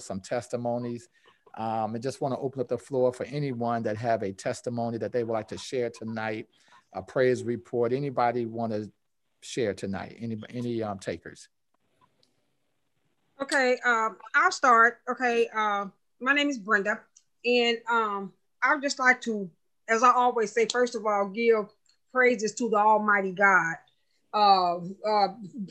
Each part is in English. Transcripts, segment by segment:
some testimonies. Um, and just want to open up the floor for anyone that have a testimony that they would like to share tonight, a praise report. Anybody want to share tonight? Any any um, takers? Okay, um, I'll start. Okay, uh, my name is Brenda, and um, I would just like to, as I always say, first of all, give praises to the Almighty God. Uh, uh,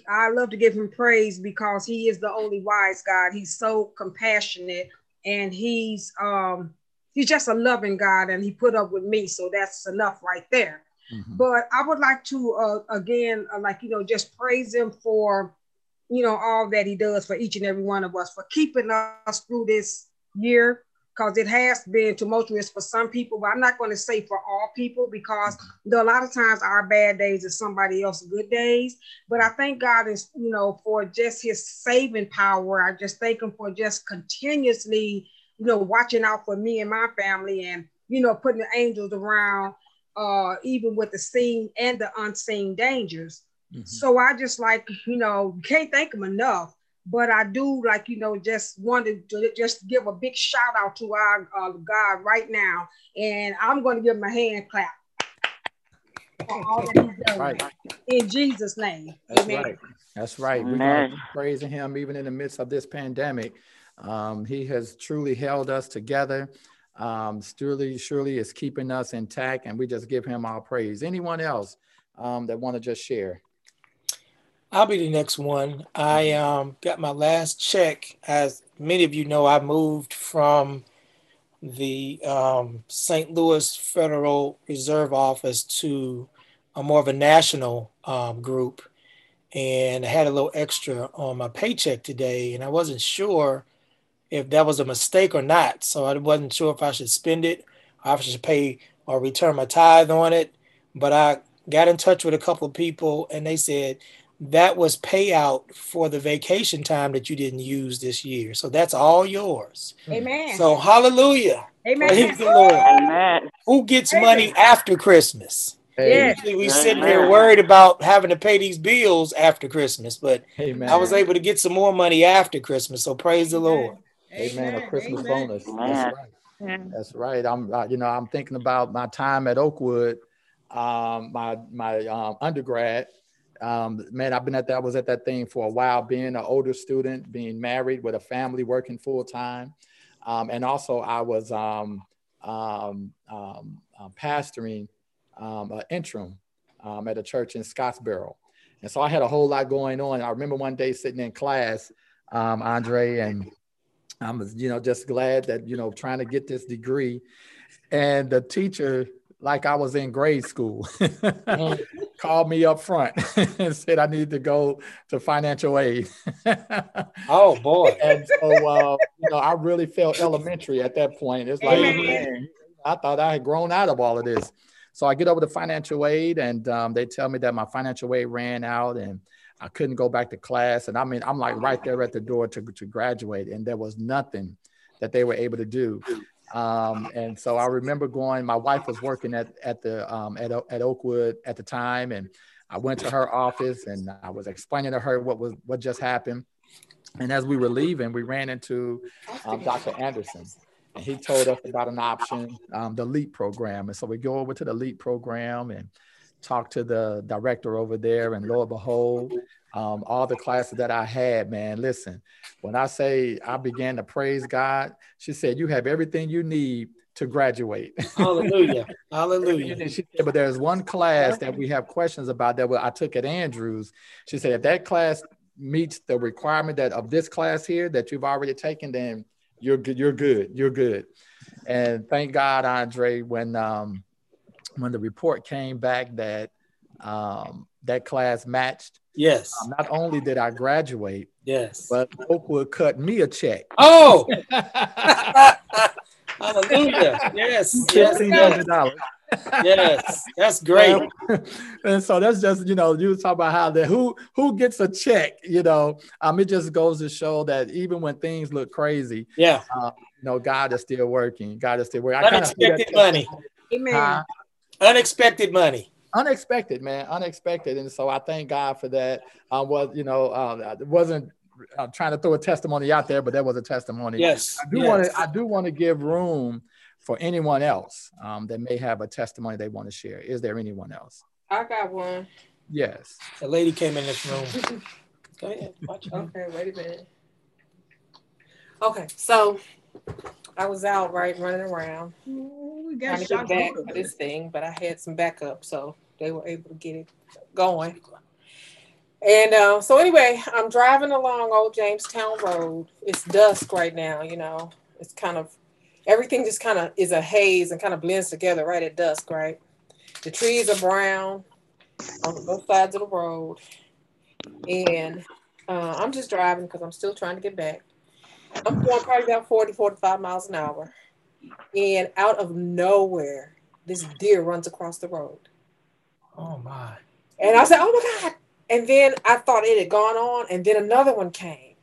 I love to give him praise because he is the only wise God. He's so compassionate and he's um, he's just a loving God and he put up with me. So that's enough right there. Mm-hmm. But I would like to uh, again, uh, like you know, just praise him for you know all that he does for each and every one of us for keeping us through this year because it has been tumultuous for some people, but I'm not going to say for all people because mm-hmm. a lot of times our bad days is somebody else's good days. But I thank God is, you know, for just his saving power. I just thank him for just continuously, you know, watching out for me and my family and, you know, putting the angels around, uh, even with the seen and the unseen dangers. Mm-hmm. So I just like, you know, can't thank him enough but I do like you know just wanted to just give a big shout out to our uh, God right now, and I'm going to give him a hand clap for all that He's done right. in Jesus' name. That's Amen. right. That's right. We're praising Him even in the midst of this pandemic. Um, he has truly held us together. Um, surely, surely is keeping us intact, and we just give Him our praise. Anyone else um, that want to just share? I'll be the next one. I um, got my last check. As many of you know, I moved from the um, St. Louis Federal Reserve Office to a more of a national um, group. And I had a little extra on my paycheck today, and I wasn't sure if that was a mistake or not. So I wasn't sure if I should spend it or if I should pay or return my tithe on it. But I got in touch with a couple of people, and they said, that was payout for the vacation time that you didn't use this year. So that's all yours. Amen. So hallelujah. Amen. Praise the Lord. Amen. Who gets Amen. money after Christmas? Yeah. We sitting here worried about having to pay these bills after Christmas, but Amen. I was able to get some more money after Christmas. So praise the Lord. Amen. A Christmas bonus. That's right. That's right. I'm, you know, I'm thinking about my time at Oakwood, um, my my um, undergrad um, man, I've been at that. I was at that thing for a while, being an older student, being married with a family, working full time, um, and also I was um, um, um uh, pastoring um, an interim at a church in Scottsboro, and so I had a whole lot going on. I remember one day sitting in class, Andre, and I was, you know, just glad that you know trying to get this degree, and the teacher like I was in grade school, called me up front and said I needed to go to financial aid. oh boy! And so, uh, you know, I really felt elementary at that point. It's like man, I thought I had grown out of all of this. So I get over to financial aid, and um, they tell me that my financial aid ran out, and I couldn't go back to class. And I mean, I'm like right there at the door to to graduate, and there was nothing that they were able to do. Um, and so I remember going, my wife was working at, at the, um, at, at Oakwood at the time. And I went to her office and I was explaining to her what was, what just happened. And as we were leaving, we ran into um, Dr. Anderson and he told us about an option, um, the LEAP program. And so we go over to the LEAP program and talk to the director over there and lo and behold, um, all the classes that I had, man, listen, when I say I began to praise God, she said, You have everything you need to graduate. Hallelujah. Hallelujah. she said, but there's one class that we have questions about that I took at Andrews. She said, if that class meets the requirement that of this class here that you've already taken, then you're good, you're good, you're good. And thank God, Andre, when um when the report came back that um that class matched, Yes. Um, not only did I graduate, yes, but Oakwood cut me a check. Oh, hallelujah! Yes, fifteen hundred dollars. yes, that's great. and so that's just you know you talk about how that who who gets a check. You know, um, it just goes to show that even when things look crazy, yeah, uh, you know, God is still working. God is still working. Unexpected money. Amen. Unexpected money unexpected, man, unexpected. And so I thank God for that. Um, was you know, um, it wasn't I'm trying to throw a testimony out there, but that was a testimony. Yes. I do yes. want to. I do want to give room for anyone else um, that may have a testimony they want to share. Is there anyone else? I got one. Yes. A lady came in this room. Go ahead. Watch. Okay, wait a minute. Okay, so I was out right running around Ooh, we trying got to shot get back for this thing, but I had some backup, so they were able to get it going. And uh, so anyway, I'm driving along Old Jamestown Road. It's dusk right now, you know. It's kind of everything just kind of is a haze and kind of blends together right at dusk, right? The trees are brown on both sides of the road. And uh, I'm just driving because I'm still trying to get back. I'm going probably about 40, 45 miles an hour. And out of nowhere, this deer runs across the road. Oh my. And I said, oh my God. And then I thought it had gone on, and then another one came.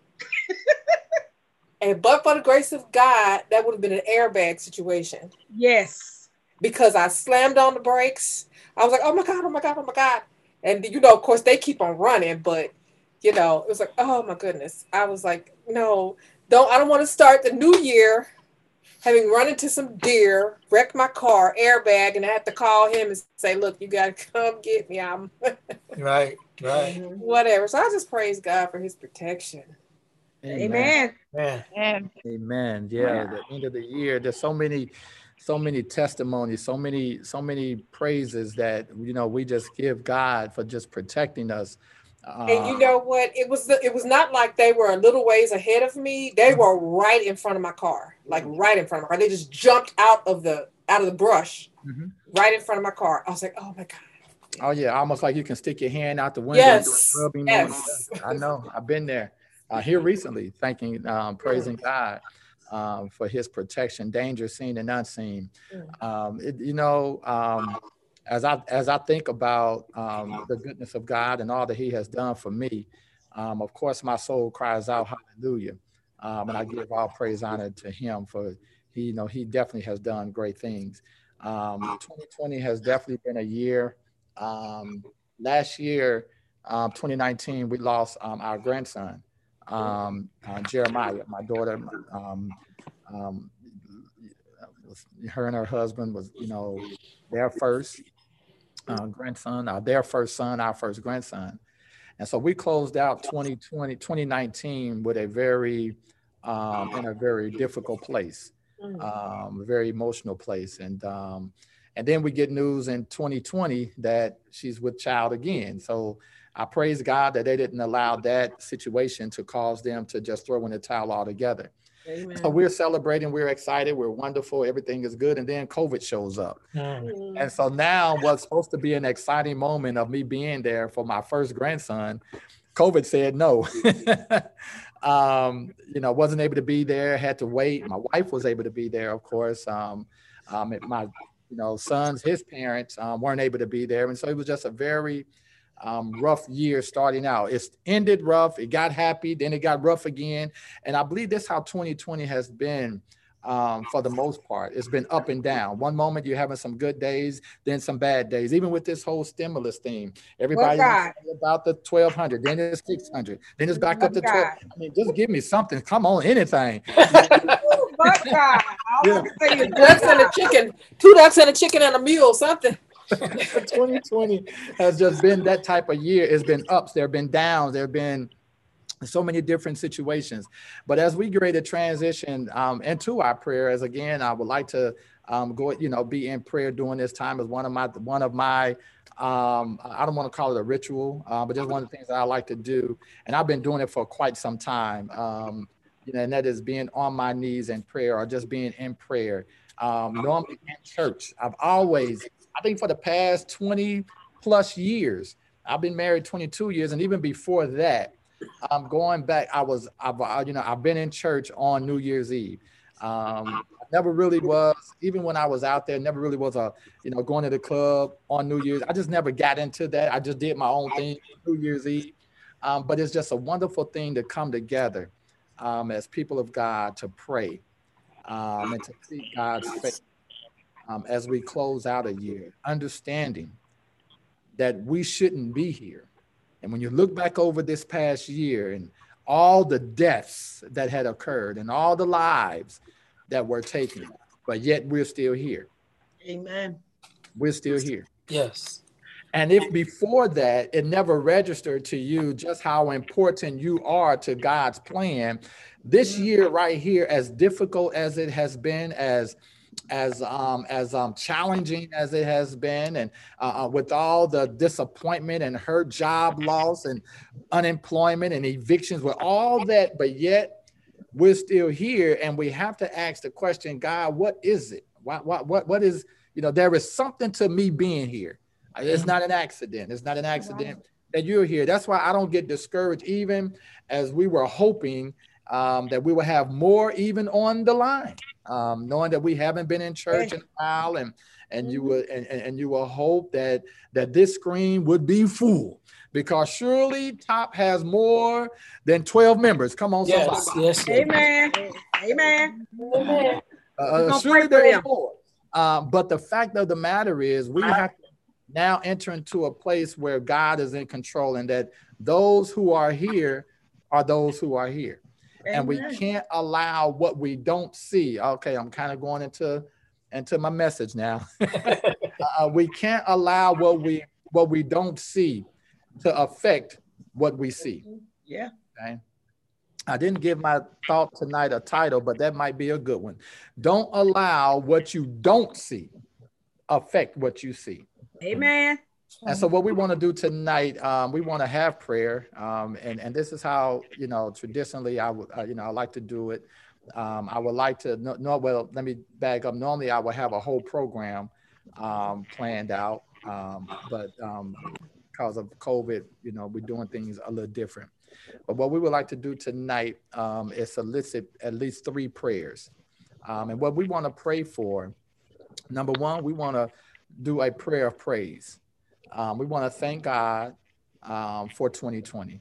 and but for the grace of God, that would have been an airbag situation Yes. because I slammed on the brakes. I was like, oh my God, oh my God, oh my God. And you know, of course, they keep on running, but you know, it was like, oh my goodness. I was like, no, don't I don't want to start the new year having run into some deer, wrecked my car, airbag, and I had to call him and say, look, you gotta come get me. I'm Right. Right. Mm-hmm. whatever. So I just praise God for his protection. Amen. Man. And Amen. Yeah, the end of the year. There's so many, so many testimonies, so many, so many praises that you know we just give God for just protecting us. And you Uh, know what? It was the, it was not like they were a little ways ahead of me. They were right in front of my car, like right in front of my car. They just jumped out of the out of the brush, Mhm. right in front of my car. I was like, oh my god. Oh yeah, almost like you can stick your hand out the window. and do a Yes, yes. I know. I've been there. Uh, here recently, thanking, um, praising God um, for His protection, danger seen and unseen. Mm. Um, it, you know, um, as I as I think about um, the goodness of God and all that He has done for me, um, of course, my soul cries out Hallelujah, um, and I give all praise honor to Him for He, you know, He definitely has done great things. Um, 2020 has definitely been a year. Um, last year, um, 2019, we lost um, our grandson, um, uh, Jeremiah. My daughter, um, um, her and her husband was, you know, their first uh, grandson, uh, their first son, our first grandson. And so we closed out 2020, 2019 with a very, um, in a very difficult place Mm. um, a very emotional place. And um, and then we get news in 2020 that she's with child again. So I praise God that they didn't allow that situation to cause them to just throw in the towel altogether. Amen. So we're celebrating, we're excited, we're wonderful, everything is good, and then COVID shows up. Mm. Mm. And so now what's supposed to be an exciting moment of me being there for my first grandson, COVID said no. um, you know, wasn't able to be there, had to wait. My wife was able to be there, of course. Um, um, my, you know, sons, his parents um, weren't able to be there. And so it was just a very um, rough year starting out. It's ended rough, it got happy, then it got rough again. And I believe that's how 2020 has been um, for the most part. It's been up and down. One moment you're having some good days, then some bad days. Even with this whole stimulus thing, everybody's God. about the 1200, then it's 600, then it's back up to But 12. I mean, just give me something. Come on, anything. Ooh, But God, all Yeah. I can say is ducks and a chicken, two ducks and a chicken and a mule, something. 2020 has just been that type of year. It's been ups, there have been downs, there have been so many different situations. But as we get ready to transition um, into our prayer, as again, I would like to um, go, you know, be in prayer during this time as one of my one of my um, I don't want to call it a ritual, uh, but just one of the things that I like to do, and I've been doing it for quite some time. Um, you know, and that is being on my knees in prayer or just being in prayer. Um, normally in church, I've always, I think for the past 20 plus years, I've been married 22 years, and even before that, um, going back, I was, I've, I, you know, I've been in church on New Year's Eve. Um, I never really was, even when I was out there, never really was a, you know, going to the club on New Year's. I just never got into that. I just did my own thing New Year's Eve. Um, but it's just a wonderful thing to come together um, as people of God to pray um, and to seek God's face um, as we close out a year, understanding that we shouldn't be here. And when you look back over this past year and all the deaths that had occurred and all the lives that were taken, but yet we're still here. Amen. We're still here. Yes. And if before that it never registered to you just how important you are to God's plan, this year right here, as difficult as it has been, as as um, as um, challenging as it has been, and uh, uh, with all the disappointment and her job loss and unemployment and evictions, with all that, but yet we're still here, and we have to ask the question, God, what is it? What what what what is you know? There is something to me being here. It's not an accident. It's not an accident that you're here. That's why I don't get discouraged, even as we were hoping um, that we will have more even on the line, um, knowing that we haven't been in church in a while, and and you mm-hmm. will and, and you will hope that that this screen would be full because surely top has more than 12 members. Come on, yes, somebody. yes, amen, amen, amen. Uh, uh surely there is more. Uh, but the fact of the matter is, we have to now enter into a place where God is in control, and that those who are here are those who are here. Amen. and we can't allow what we don't see. Okay, I'm kind of going into into my message now. uh, we can't allow what we what we don't see to affect what we see. Yeah. Okay. I didn't give my thought tonight a title, but that might be a good one. Don't allow what you don't see affect what you see. Amen. And so what we want to do tonight, um, we want to have prayer, um, and and this is how you know traditionally I would uh, you know I like to do it. Um, I would like to know, no, well let me back up. Normally I would have a whole program um, planned out, um, but um, because of COVID, you know we're doing things a little different. But what we would like to do tonight is solicit at least three prayers, and what we want to pray for. Number one, we want to do a prayer of praise. Um, we want to thank God um, for 2020.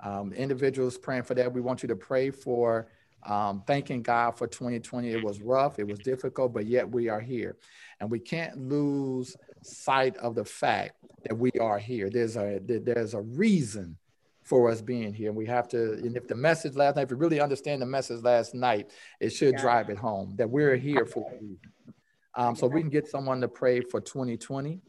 Um, individuals praying for that. We want you to pray for um, thanking God for 2020. It was rough, it was difficult, but yet we are here. And we can't lose sight of the fact that we are here. There's a there's a reason for us being here. And we have to, and if the message last night, if you really understand the message last night, it should drive it home that we're here for a reason. Um, so we can get someone to pray for 2020.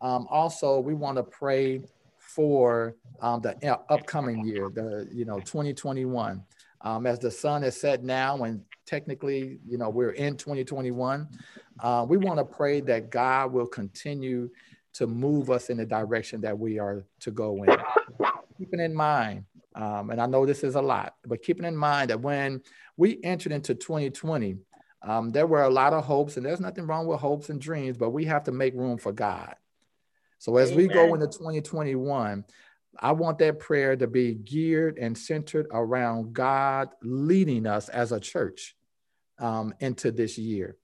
Um, also, we want to pray for um, the upcoming year, the you know 2021. Um, as the sun is set now, and technically, you know, we're in 2021. Uh, we want to pray that God will continue to move us in the direction that we are to go in. Keeping in mind, um, and I know this is a lot, but keeping in mind that when we entered into 2020, um, there were a lot of hopes, and there's nothing wrong with hopes and dreams, but we have to make room for God. So as Amen. we go into 2021, I want that prayer to be geared and centered around God leading us as a church um, into this year.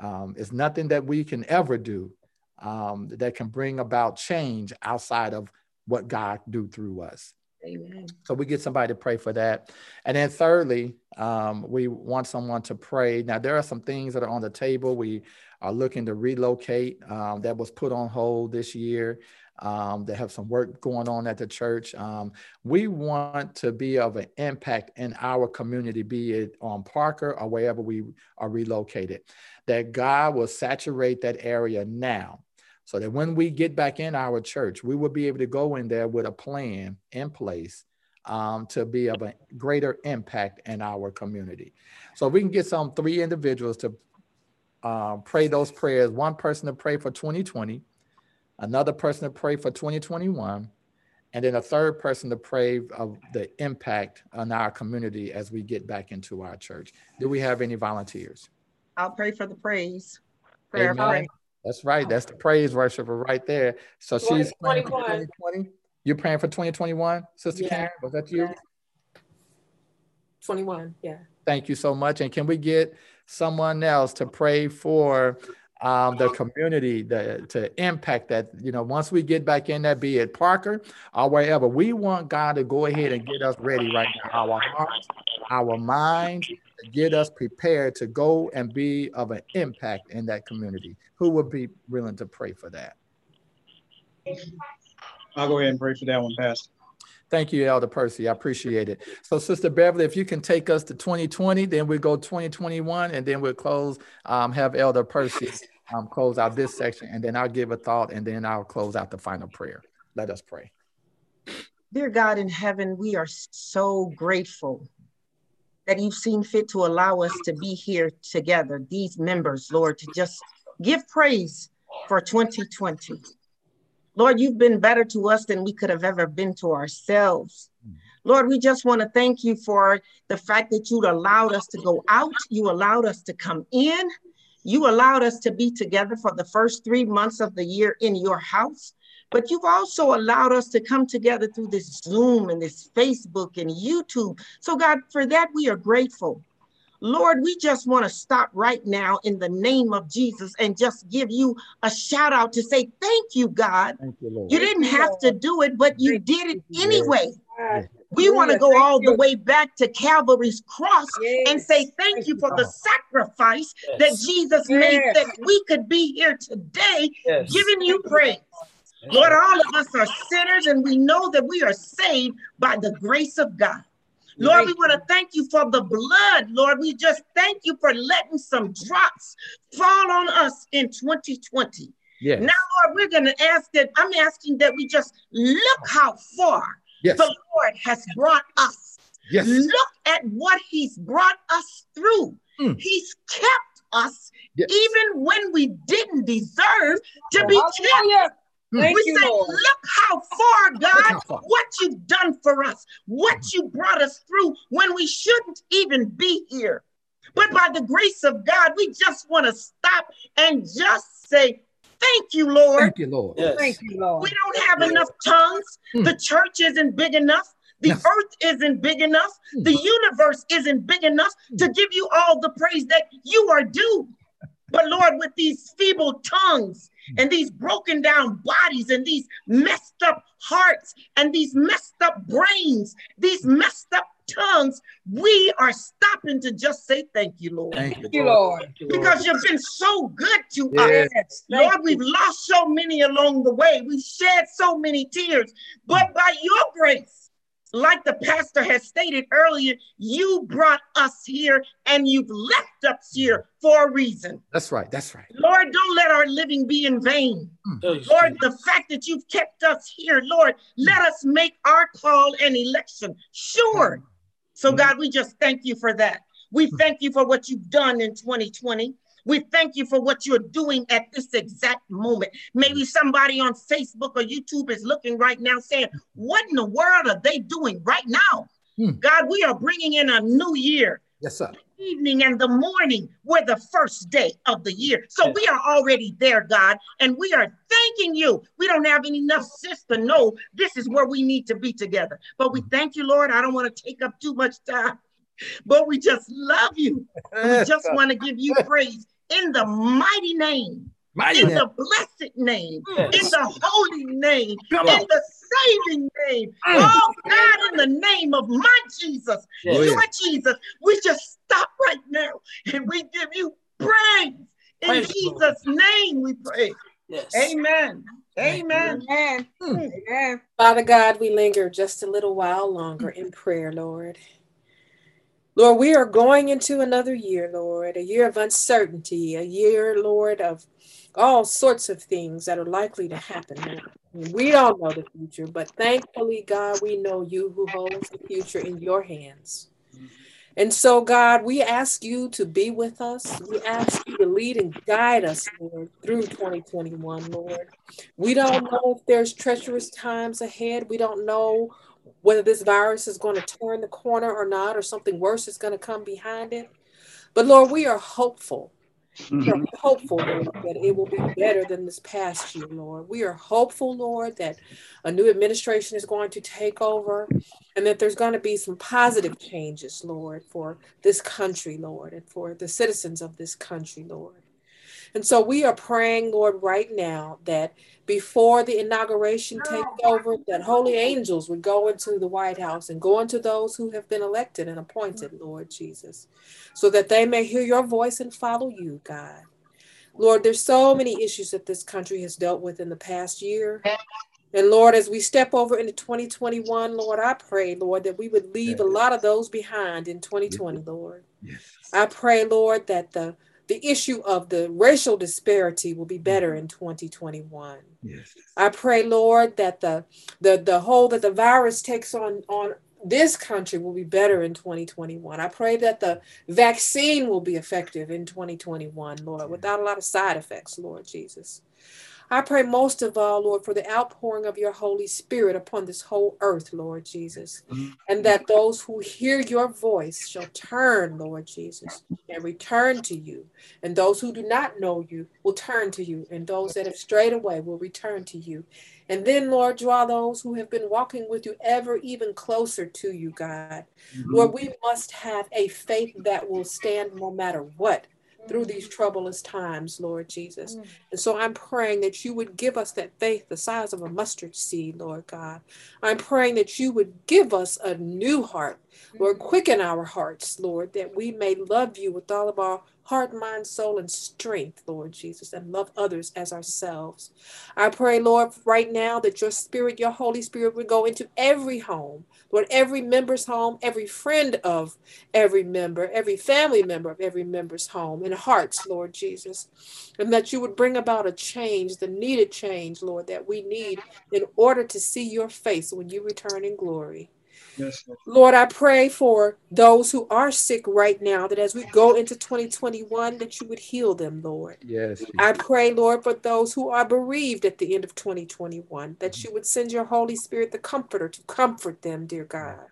Um, it's nothing that we can ever do um, that can bring about change outside of what God do through us. Amen. So we get somebody to pray for that. And then thirdly, um, we want someone to pray. Now, there are some things that are on the table. We are looking to relocate um, that was put on hold this year. Um, they have some work going on at the church. Um, we want to be of an impact in our community, be it on Parker or wherever we are relocated, that God will saturate that area now so that when we get back in our church, we will be able to go in there with a plan in place um, to be of a greater impact in our community. So we can get some three individuals to uh, pray those prayers. One person to pray for 2020, another person to pray for 2021, and then a third person to pray of the impact on our community as we get back into our church. Do we have any volunteers? I'll pray for the praise. Prayer Amen. That's right. That's the praise worshiper right there. So she's praying for 2020. You're praying for 2021, Sister yeah. Karen? Was that you? 21, yeah. Thank you so much. And can we get someone else to pray for um, the community the, to impact that? You know, once we get back in there, be it Parker or wherever, we want God to go ahead and get us ready right now. Our hearts, our minds, get us prepared to go and be of an impact in that community. Who would be willing to pray for that? I'll go ahead and pray for that one, Pastor. Thank you, Elder Percy. I appreciate it. So, Sister Beverly, if you can take us to 2020, then we go 2021, and then we'll close, um, have Elder Percy um, close out this section, and then I'll give a thought, and then I'll close out the final prayer. Let us pray. Dear God in heaven, we are so grateful that you've seen fit to allow us to be here together, these members, Lord, to just give praise for 2020. Lord, you've been better to us than we could have ever been to ourselves. Lord, we just want to thank you for the fact that you allowed us to go out, you allowed us to come in, you allowed us to be together for the first three months of the year in your house. But you've also allowed us to come together through this Zoom and this Facebook and YouTube. So, God, for that, we are grateful. Lord, we just want to stop right now in the name of Jesus and just give you a shout out to say thank you, God. Thank you, you, didn't have to do it, but you did it anyway. We want to go all the way back to Calvary's cross yes. and say thank you for the sacrifice yes. that Jesus yes. made that we could be here today giving you praise. Lord, all of us are sinners and we know that we are saved by the grace of God. Lord, we want to thank you for the blood. Lord, we just thank you for letting some drops fall on us in 2020. Yes. Now, Lord, we're going to ask that, I'm asking that we just look how far yes. the Lord has brought us. Yes. Look at what he's brought us through. Mm. He's kept us yes. even when we didn't deserve to be kept. Thank we you, say, Lord. look how far, God, how far. what you've done for us, what you brought us through when we shouldn't even be here. But by the grace of God, we just want to stop and just say, Thank you, Lord. Thank you, Lord. Yes. Thank you, Lord. We don't have enough tongues. Mm. The church isn't big enough. The yes. earth isn't big enough. Mm. The universe isn't big enough to give you all the praise that you are due. But Lord, with these feeble tongues, and these broken down bodies and these messed up hearts and these messed up brains, these messed up tongues, we are stopping to just say thank you, Lord. Thank you, Lord. Because you've been so good to yes. us. Lord, we've lost so many along the way. We've shed so many tears, but by your grace, like the pastor has stated earlier, you brought us here and you've left us here for a reason. That's right. That's right. Lord, don't let our living be in vain. Mm. Lord, the fact that you've kept us here, Lord, let us make our call and election sure. Mm. So, mm. God, we just thank you for that. We mm. thank you for what you've done in 2020. We thank you for what you're doing at this exact moment. Maybe somebody on Facebook or YouTube is looking right now saying, What in the world are they doing right now? Hmm. God, we are bringing in a new year. Yes, sir. The evening and the morning were the first day of the year. So yes. we are already there, God, and we are thanking you. We don't have enough sense to know this is where we need to be together. But we hmm. thank you, Lord. I don't want to take up too much time, but we just love you. we just want to give you praise in the mighty name, mighty in name. the blessed name, yes. in the holy name, Come in on. the saving name. Mm. Oh God, in the name of my Jesus, yes. your Jesus, we just stop right now and we give you praise. In praise Jesus' Lord. name we pray. Yes. Amen. Amen. Amen. Mm. Amen. Father God, we linger just a little while longer in prayer, Lord. Lord, we are going into another year, Lord, a year of uncertainty, a year, Lord, of all sorts of things that are likely to happen. We don't know the future, but thankfully, God, we know you who holds the future in your hands. And so, God, we ask you to be with us. We ask you to lead and guide us, Lord, through 2021, Lord. We don't know if there's treacherous times ahead. We don't know whether this virus is going to turn the corner or not, or something worse is going to come behind it. But Lord, we are hopeful. We are mm-hmm. hopeful, Lord, that it will be better than this past year, Lord. We are hopeful, Lord, that a new administration is going to take over and that there's going to be some positive changes, Lord, for this country, Lord, and for the citizens of this country, Lord. And so we are praying, Lord, right now that before the inauguration takes over, that holy angels would go into the White House and go into those who have been elected and appointed, Lord Jesus, so that they may hear your voice and follow you, God. Lord, there's so many issues that this country has dealt with in the past year. And Lord, as we step over into 2021, Lord, I pray, Lord, that we would leave a lot of those behind in 2020, Lord. Yes. I pray, Lord, that the the issue of the racial disparity will be better mm-hmm. in 2021. Yes. I pray, Lord, that the the the hold that the virus takes on on this country will be better in 2021. I pray that the vaccine will be effective in 2021, Lord, without a lot of side effects, Lord Jesus. I pray most of all, Lord, for the outpouring of your Holy Spirit upon this whole earth, Lord Jesus, and that those who hear your voice shall turn, Lord Jesus, and return to you. And those who do not know you will turn to you, and those that have strayed away will return to you. And then, Lord, draw those who have been walking with you ever even closer to you, God. Lord, we must have a faith that will stand no matter what through these troublous times, Lord Jesus. Mm. And so I'm praying that you would give us that faith the size of a mustard seed, Lord God. I'm praying that you would give us a new heart, Lord, mm. quicken our hearts, Lord, that we may love you with all of our heart, mind, soul, and strength, Lord Jesus, and love others as ourselves. I pray, Lord, right now that your spirit, your Holy Spirit, would go into every home, Lord, every member's home, every friend of every member, every family member of every member's home, and hearts, Lord Jesus, and that you would bring about a change, the needed change, Lord, that we need in order to see your face when you return in glory. Yes, Lord. I pray for those who are sick right now that as we go into 2021, that you would heal them, Lord. Yes. I pray, Lord, for those who are bereaved at the end of 2021, that mm-hmm. you would send your Holy Spirit, the comforter, to comfort them, dear mm-hmm. God,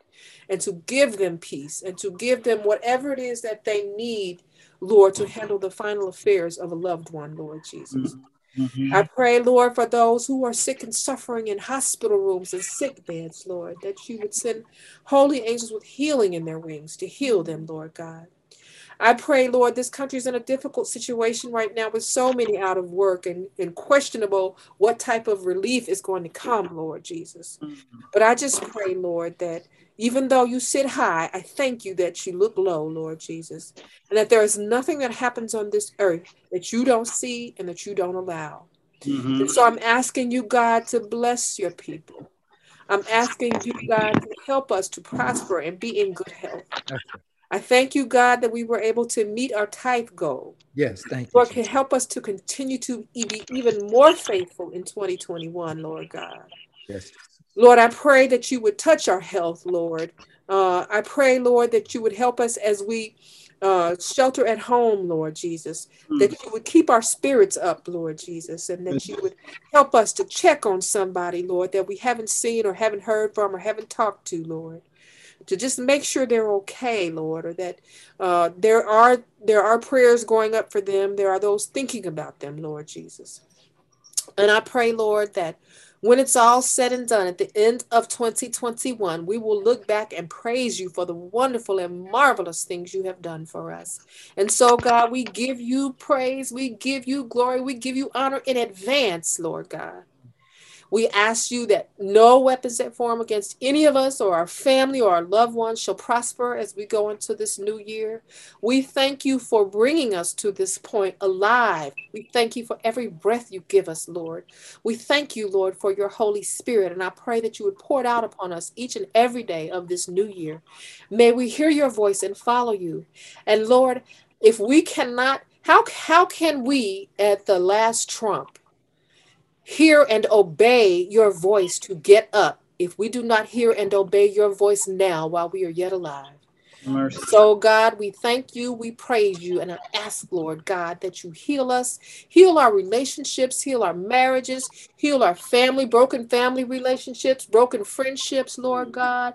and to give them peace and to give them whatever it is that they need, Lord, to mm-hmm. handle the final affairs of a loved one, Lord Jesus. Mm-hmm. Mm-hmm. I pray, Lord, for those who are sick and suffering in hospital rooms and sick beds, Lord, that you would send holy angels with healing in their wings to heal them, Lord God. I pray, Lord, this country is in a difficult situation right now with so many out of work and, and questionable what type of relief is going to come, Lord Jesus. Mm-hmm. But I just pray, Lord, that even though you sit high, I thank you that you look low, Lord Jesus, and that there is nothing that happens on this earth that you don't see and that you don't allow. Mm-hmm. And so I'm asking you, God, to bless your people. I'm asking you, God, to help us to prosper and be in good health. I thank you, God, that we were able to meet our tithe goal. Yes, thank you. Lord, can help us to continue to be even more faithful in 2021, Lord God. Yes. Lord, I pray that you would touch our health, Lord. Uh, I pray, Lord, that you would help us as we uh, shelter at home, Lord Jesus, mm. that you would keep our spirits up, Lord Jesus, and that you would help us to check on somebody, Lord, that we haven't seen or haven't heard from or haven't talked to, Lord. To just make sure they're okay, Lord, or that uh, there are there are prayers going up for them. There are those thinking about them, Lord Jesus. And I pray, Lord, that when it's all said and done at the end of 2021, we will look back and praise you for the wonderful and marvelous things you have done for us. And so, God, we give you praise, we give you glory, we give you honor in advance, Lord God. We ask you that no weapons that form against any of us or our family or our loved ones shall prosper as we go into this new year. We thank you for bringing us to this point alive. We thank you for every breath you give us, Lord. We thank you, Lord, for your Holy Spirit. And I pray that you would pour it out upon us each and every day of this new year. May we hear your voice and follow you. And Lord, if we cannot, how, how can we at the last trump hear and obey your voice to get up if we do not hear and obey your voice now while we are yet alive. Mercy. So, God, we thank you, we praise you, and I ask, Lord God, that you heal us, heal our relationships, heal our marriages, heal our family, broken family relationships, broken friendships, Lord God.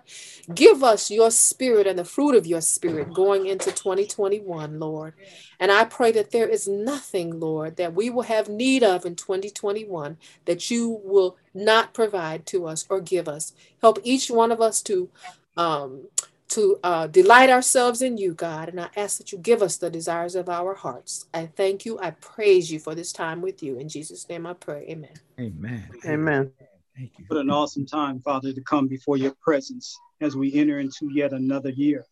Give us your spirit and the fruit of your spirit going into 2021, Lord. And I pray that there is nothing, Lord, that we will have need of in 2021 that you will not provide to us or give us. Help each one of us to um, to uh, delight ourselves in you, God. And I ask that you give us the desires of our hearts. I thank you. I praise you for this time with you. In Jesus' name I pray. Amen. Amen. Amen. Thank you. What an awesome time, Father, to come before your presence as we enter into yet another year.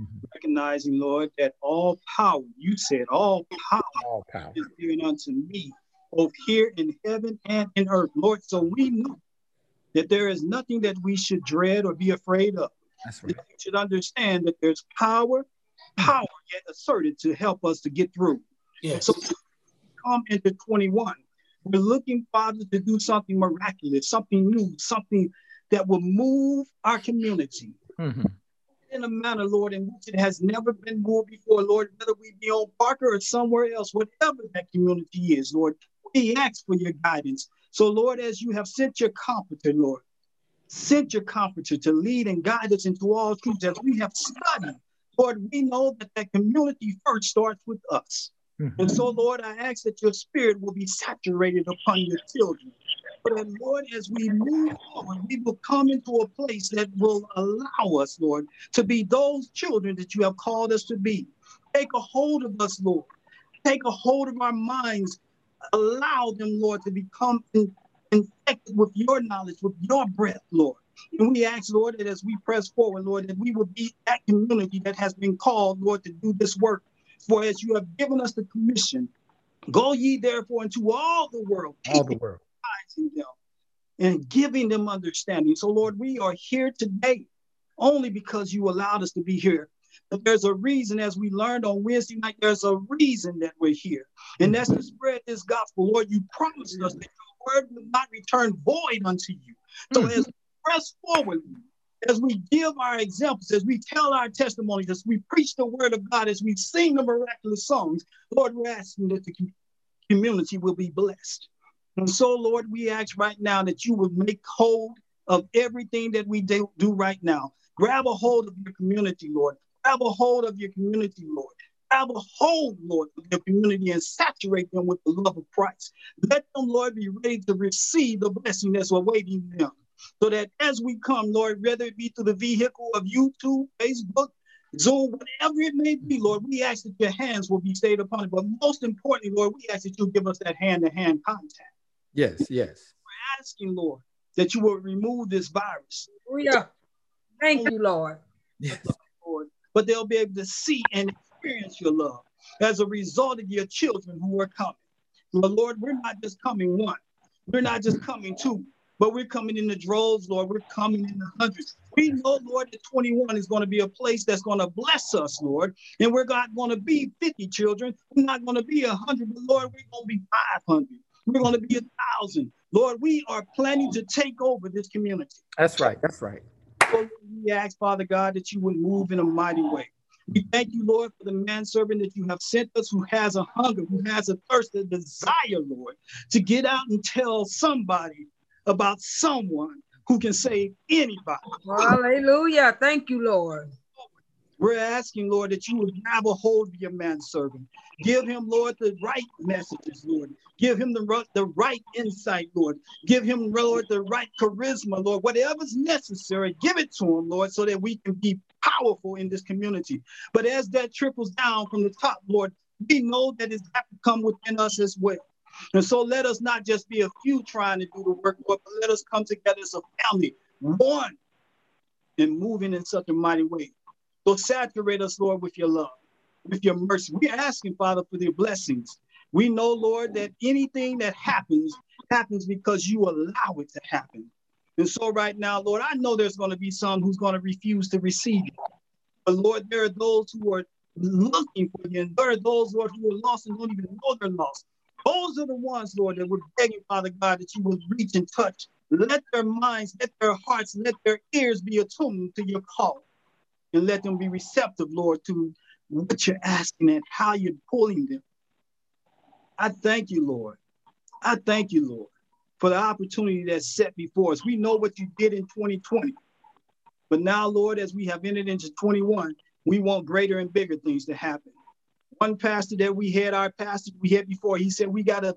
Mm-hmm. Recognizing, Lord, that all power, you said, all power, all is given unto me, both here in heaven and in earth. Lord, so we know that there is nothing that we should dread or be afraid of. That's right. We should understand that there's power, power yet asserted to help us to get through. Yes. So come into 21. We're looking, Father, to do something miraculous, something new, something that will move our community Mm-hmm. in a manner, Lord, in which it has never been moved before, Lord, whether we be on Parker or somewhere else, whatever that community is, Lord, we ask for your guidance. So, Lord, as you have sent your comforter, Lord, sent your comforter to lead and guide us into all truth as we have studied. Lord, we know that that community first starts with us. Mm-hmm. And so, Lord, I ask that your spirit will be saturated upon your children. But then, Lord, as we move forward, we will come into a place that will allow us, Lord, to be those children that you have called us to be. Take a hold of us, Lord. Take a hold of our minds. Allow them, Lord, to become in- infected with your knowledge, with your breath, Lord. And we ask, Lord, that as we press forward, Lord, that we will be that community that has been called, Lord, to do this work. For as you have given us the commission, go ye therefore into all the world, All the world. them and giving them understanding. So, Lord, we are here today only because you allowed us to be here. But there's a reason, as we learned on Wednesday night, there's a reason that we're here. And that's to spread this gospel. Lord, you promised us that word will not return void unto you. So, hmm. as we press forward, as we give our examples, as we tell our testimonies, as we preach the word of God, as we sing the miraculous songs, Lord, we're asking that the community will be blessed. And so, Lord, we ask right now that you would make hold of everything that we do, do right now. Grab a hold of your community, Lord. Grab a hold of your community, Lord. Grab a hold, Lord, of your community and saturate them with the love of Christ. Let them, Lord, be ready to receive the blessing that's awaiting them. So that as we come, Lord, whether it be through the vehicle of YouTube, Facebook, Zoom, whatever it may be, Lord, we ask that your hands will be stayed upon it. But most importantly, Lord, we ask that you give us that hand to hand contact. Yes, yes. We're asking, Lord, that you will remove this virus, Hallelujah. Thank you, Lord. Yes. Lord, but they'll be able to see and experience your love as a result of your children who are coming. But Lord, we're not just coming one, we're not just coming two, but we're coming in the droves, Lord. We're coming in the hundreds. We know, Lord, that 21 is going to be a place that's going to bless us, Lord. And we're not going to be 50 children. We're not going to be 100, but Lord, we're going to be 500. We're going to be a thousand. Lord, we are planning to take over this community. That's right. That's right. So we ask, Father God, that you would move in a mighty way. We thank you, Lord, for the manservant that you have sent us who has a hunger, who has a thirst, a desire, Lord, to get out and tell somebody about someone who can save anybody. Hallelujah. Thank you, Lord. We're asking, Lord, that you would grab a hold of your manservant. Give him, Lord, the right messages, Lord. Give him the, the right insight, Lord. Give him, Lord, the right charisma, Lord. Whatever's necessary, give it to him, Lord, so that we can be powerful in this community. But as that trickles down from the top, Lord, we know that it's got to come within us as well. And so let us not just be a few trying to do the work, Lord, but let us come together as a family, one, and moving in such a mighty way. So saturate us, Lord, with your love, with your mercy. We're asking, Father, for your blessings. We know, Lord, that anything that happens happens because you allow it to happen. And so right now, Lord, I know there's going to be some who's going to refuse to receive it. But Lord, there are those who are looking for you, and there are those, Lord, who are lost and don't even know they're lost. Those are the ones, Lord, that we're begging, Father God, that you will reach and touch. Let their minds, let their hearts, let their ears be attuned to your call. And let them be receptive, Lord, to what you're asking and how you're pulling them. I thank you, Lord. I thank you, Lord, for the opportunity that's set before us. We know what you did in 2020. But now, Lord, as we have entered into 21, we want greater and bigger things to happen. One pastor that we had, our pastor we had before, he said, We got to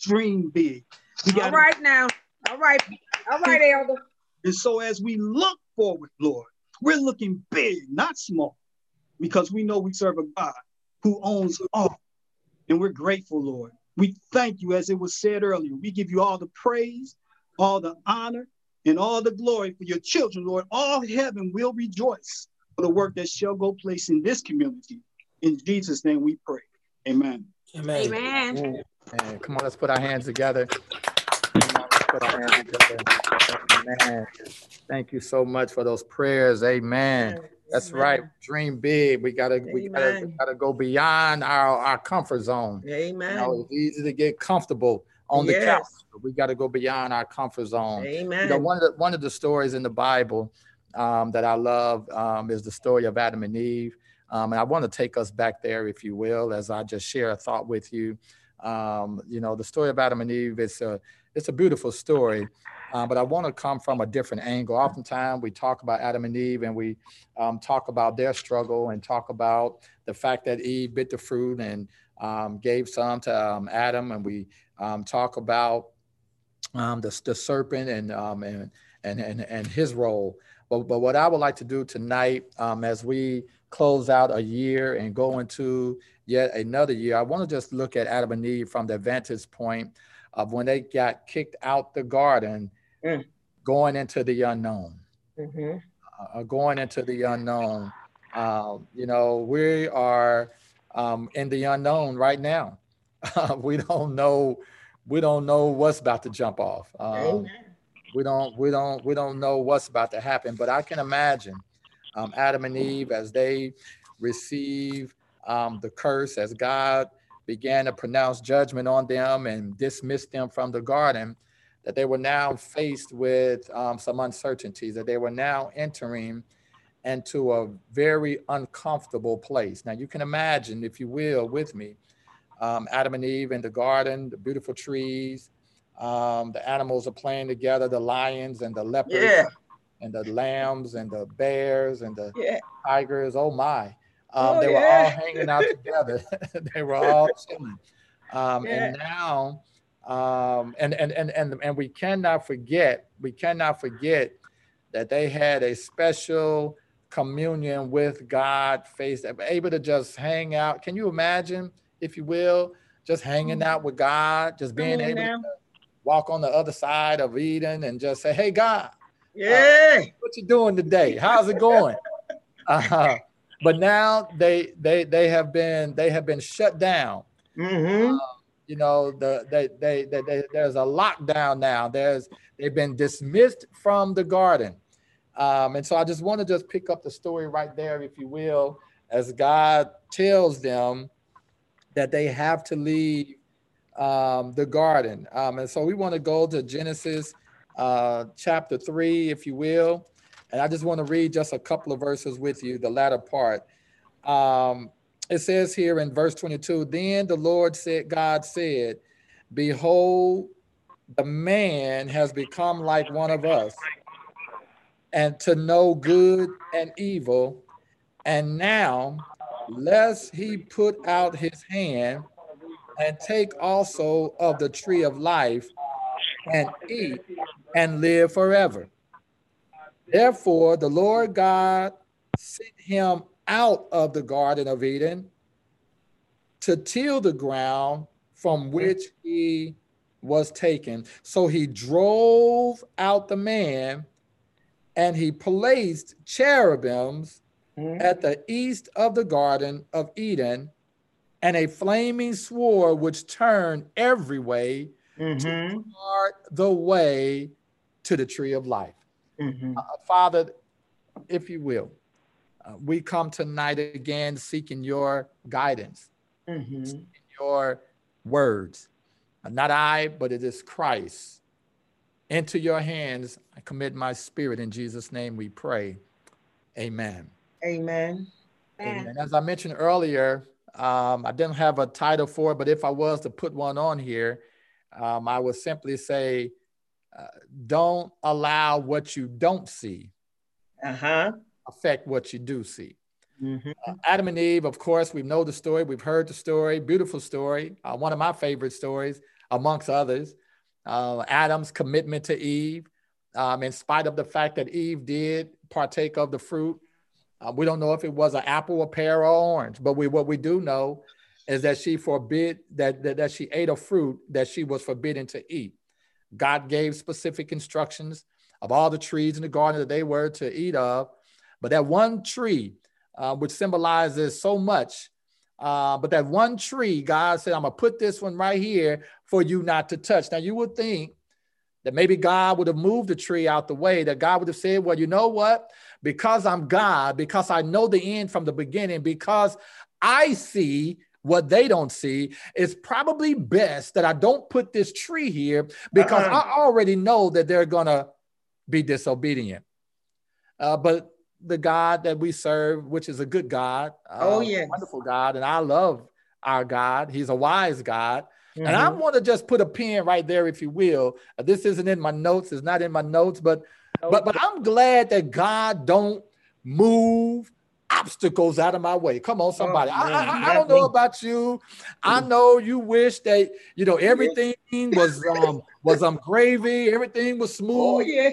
dream big. We All got right now. All right. All right, Elder. And so as we look forward, Lord, we're looking big, not small, because we know we serve a God who owns all. And we're grateful, Lord. We thank you, as it was said earlier. We give you all the praise, all the honor, and all the glory for your children, Lord. All heaven will rejoice for the work that shall go place in this community. In Jesus' name we pray. Amen. Amen. Amen. And come on, let's put our hands together. Amen. Thank you so much for those prayers. Amen. That's Amen. right. Dream big. We gotta Amen. we gotta, gotta go beyond our, our comfort zone. Amen. You know, it's easy to get comfortable on the yes. couch. We got to go beyond our comfort zone. Amen. You know, one of the one of the stories in the Bible um, that I love um, is the story of Adam and Eve. Um, and I want to take us back there, if you will, as I just share a thought with you. Um, you know, the story of Adam and Eve, is a, it's a beautiful story, uh, but I want to come from a different angle. Oftentimes we talk about Adam and Eve and we um, talk about their struggle and talk about the fact that Eve bit the fruit and um, gave some to um, Adam, and we talk about the, the serpent and, and, and, and, and his role. But, but what I would like to do tonight, um, as we close out a year and go into yet another year, I want to just look at Adam and Eve from the vantage point of when they got kicked out the garden, mm. going into the unknown. Mm-hmm. Uh, going into the unknown. Uh, you know, we are um, in the unknown right now. we don't know. We don't know what's about to jump off. Um, Amen we don't we don't we don't know what's about to happen but i can imagine um, adam and eve as they receive um, the curse as god began to pronounce judgment on them and dismiss them from the garden that they were now faced with um, some uncertainties that they were now entering into a very uncomfortable place now you can imagine if you will with me um, adam and eve in the garden the beautiful trees um, the animals are playing together, the lions and the leopards yeah. and the lambs and the bears and the yeah. tigers. Oh my. Um, oh, they yeah. were all hanging out together. they were all chilling. Um, and now, um, and, and, and, and, and we cannot forget, we cannot forget that they had a special communion with God, face able to just hang out. Can you imagine, if you will, just hanging mm. out with God, just being able to walk on the other side of Eden and just say, "Hey, God, uh, yeah, uh, what you doing today? How's it going?" uh, but now they they they have been they have been shut down. Mm-hmm. Uh, you know, the they, they, they, they, there's a lockdown now. There's they've been dismissed from the garden, um, and so I just want to just pick up the story right there, if you will, as God tells them that they have to leave um, the garden. Um, and so we want to go to Genesis uh, chapter 3, if you will. And I just want to read just a couple of verses with you, the latter part. Um, it says here in verse 22 Then the Lord said, God said, Behold, the man has become like one of us, and to know good and evil. And now, lest he put out his hand and take also of the tree of life and eat and live forever. Therefore, the Lord God sent him out of the Garden of Eden to till the ground from which he was taken. So he drove out the man and he placed cherubims mm-hmm. at the east of the Garden of Eden and a flaming sword which turned every way mm-hmm. to guard the way to the tree of life. Mm-hmm. Uh, Father, if you will, uh, we come tonight again seeking your guidance, mm-hmm. your words. Uh, not I, but it is Christ. Into your hands, I commit my spirit. In Jesus' name we pray. Amen. Amen. Amen. As I mentioned earlier, um, I didn't have a title for it, but if I was to put one on here, um, I would simply say, uh, don't allow what you don't see uh-huh. affect what you do see. Mm-hmm. Uh, Adam and Eve, of course, we know the story. We've heard the story. Beautiful story. Uh, one of my favorite stories, amongst others. Uh, Adam's commitment to Eve, um, in spite of the fact that Eve did partake of the fruit. Uh, we don't know if it was an apple, a pear, or orange, but we what we do know is that she forbid that, that that she ate a fruit that she was forbidden to eat. God gave specific instructions of all the trees in the garden that they were to eat of, but that one tree, uh, which symbolizes so much, uh, but that one tree, God said, "I'm gonna put this one right here for you not to touch." Now you would think that maybe God would have moved the tree out the way, that God would have said, Well, you know what? Because I'm God, because I know the end from the beginning, because I see what they don't see, it's probably best that I don't put this tree here because uh-uh. I already know that they're going to be disobedient. Uh, but the God that we serve, which is a good God, uh, oh yeah, wonderful God, and I love our God. He's a wise God. Mm-hmm. And I want to just put a pin right there, if you will. Uh, this isn't in my notes. It's not in my notes, but but but I'm glad that God don't move obstacles out of my way. Come on, somebody. Oh, I, I, I, don't know about you. I know you wish that you know everything was um was um gravy, everything was smooth. Oh yeah.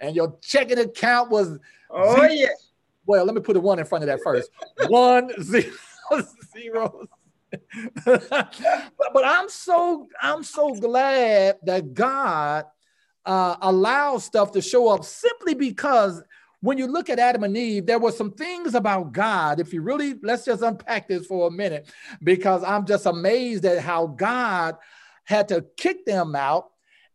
And your checking account was oh zero. yeah. Well, let me put a one in front of that first. one zero zero. but, but I'm so I'm so glad that God uh, allows stuff to show up simply because when you look at Adam and Eve, there were some things about God. If you really, let's just unpack this for a minute, because I'm just amazed at how God had to kick them out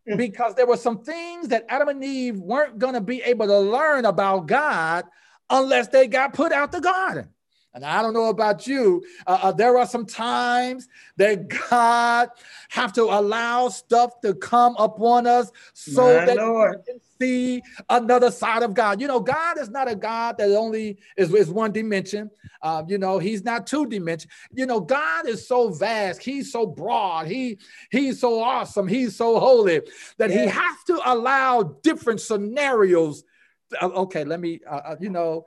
mm. because there were some things that Adam and Eve weren't going to be able to learn about God unless they got put out the garden. And I don't know about you, uh, uh, there are some times that God have to allow stuff to come upon us so My that Lord. we can see another side of God. You know, God is not a God that only is, is one dimension. Uh, you know, He's not two dimension. You know, God is so vast. He's so broad. He He's so awesome. He's so holy that yes. He has to allow different scenarios. Uh, okay, let me. Uh, uh you know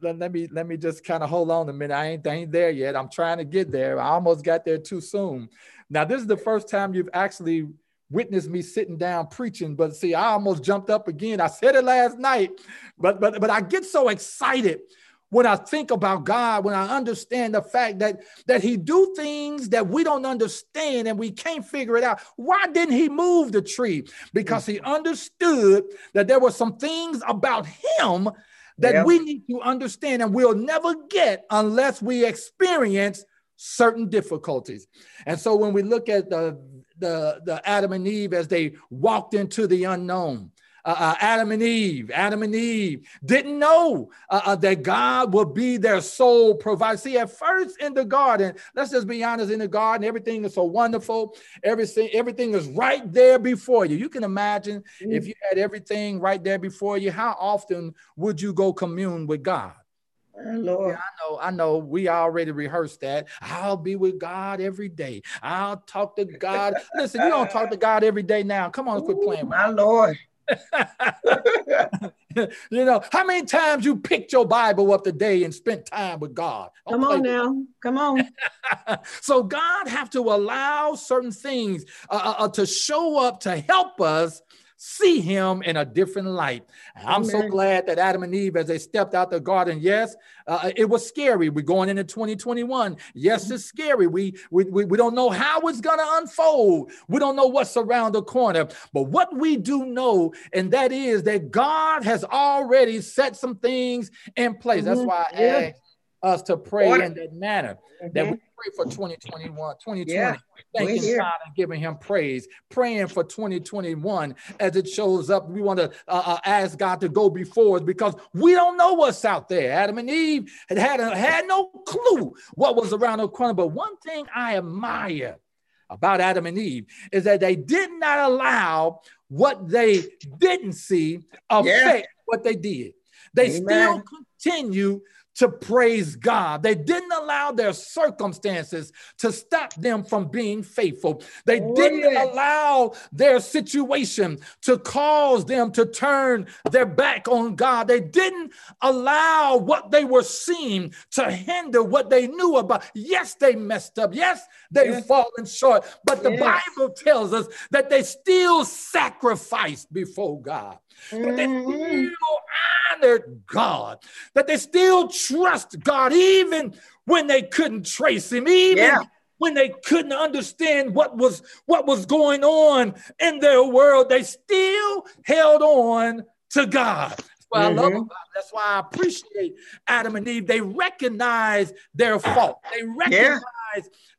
let, let me let me just kind of hold on a minute. I ain't, I ain't there yet. I'm trying to get there. I almost got there too soon. Now, this is the first time you've actually witnessed me sitting down preaching, but see, I almost jumped up again. I said it last night, but but but I get so excited when I think about God, when I understand the fact that that He do things that we don't understand and we can't figure it out. Why didn't He move the tree? Because He understood that there were some things about Him that yep. we need to understand and we'll never get unless we experience certain difficulties. And so when we look at the, the, the Adam and Eve as they walked into the unknown, uh, uh, Adam and Eve, Adam and Eve didn't know uh, uh, that God would be their sole provider. See, at first in the garden, let's just be honest, in the garden, everything is so wonderful. Everything, everything is right there before you. You can imagine mm. if you had everything right there before you, how often would you go commune with God? Lord. Yeah, I know, I know. We already rehearsed that. I'll be with God every day. I'll talk to God. Listen, you don't talk to God every day now. Come on, quit playing. My Lord. you know, how many times you picked your Bible up today and spent time with God? Come on now. Come on. so God have to allow certain things uh, uh, uh, to show up to help us see him in a different light. I'm so glad that Adam and Eve, as they stepped out the garden, yes, uh, it was scary. We're going into 2021. Yes, it's scary. We, we, we, we don't know how it's going to unfold. We don't know what's around the corner. But what we do know, and that is that God has already set some things in place. Mm-hmm. That's why I yeah. asked us to pray in that manner, mm-hmm. that we pray for 2021, 2020. Yeah. Thanking God and giving him praise, praying for 2021 as it shows up. We want to uh, uh, ask God to go before us because we don't know what's out there. Adam and Eve had, had, had no clue what was around the corner. But one thing I admire about Adam and Eve is that they did not allow what they didn't see affect yeah. what they did. They Amen. still continue to praise God. They didn't allow their circumstances to stop them from being faithful. They oh, didn't yes. allow their situation to cause them to turn their back on God. They didn't allow what they were seeing to hinder what they knew about. Yes, they messed up. Yes, they've yes. fallen short. But the yes. Bible tells us that they still sacrificed before God. That they mm-hmm. still honored God, that they still trust God, even when they couldn't trace Him, even yeah. when they couldn't understand what was what was going on in their world. They still held on to God. That's why mm-hmm. I love mm-hmm. That's why I appreciate Adam and Eve. They recognize their fault. They recognize yeah.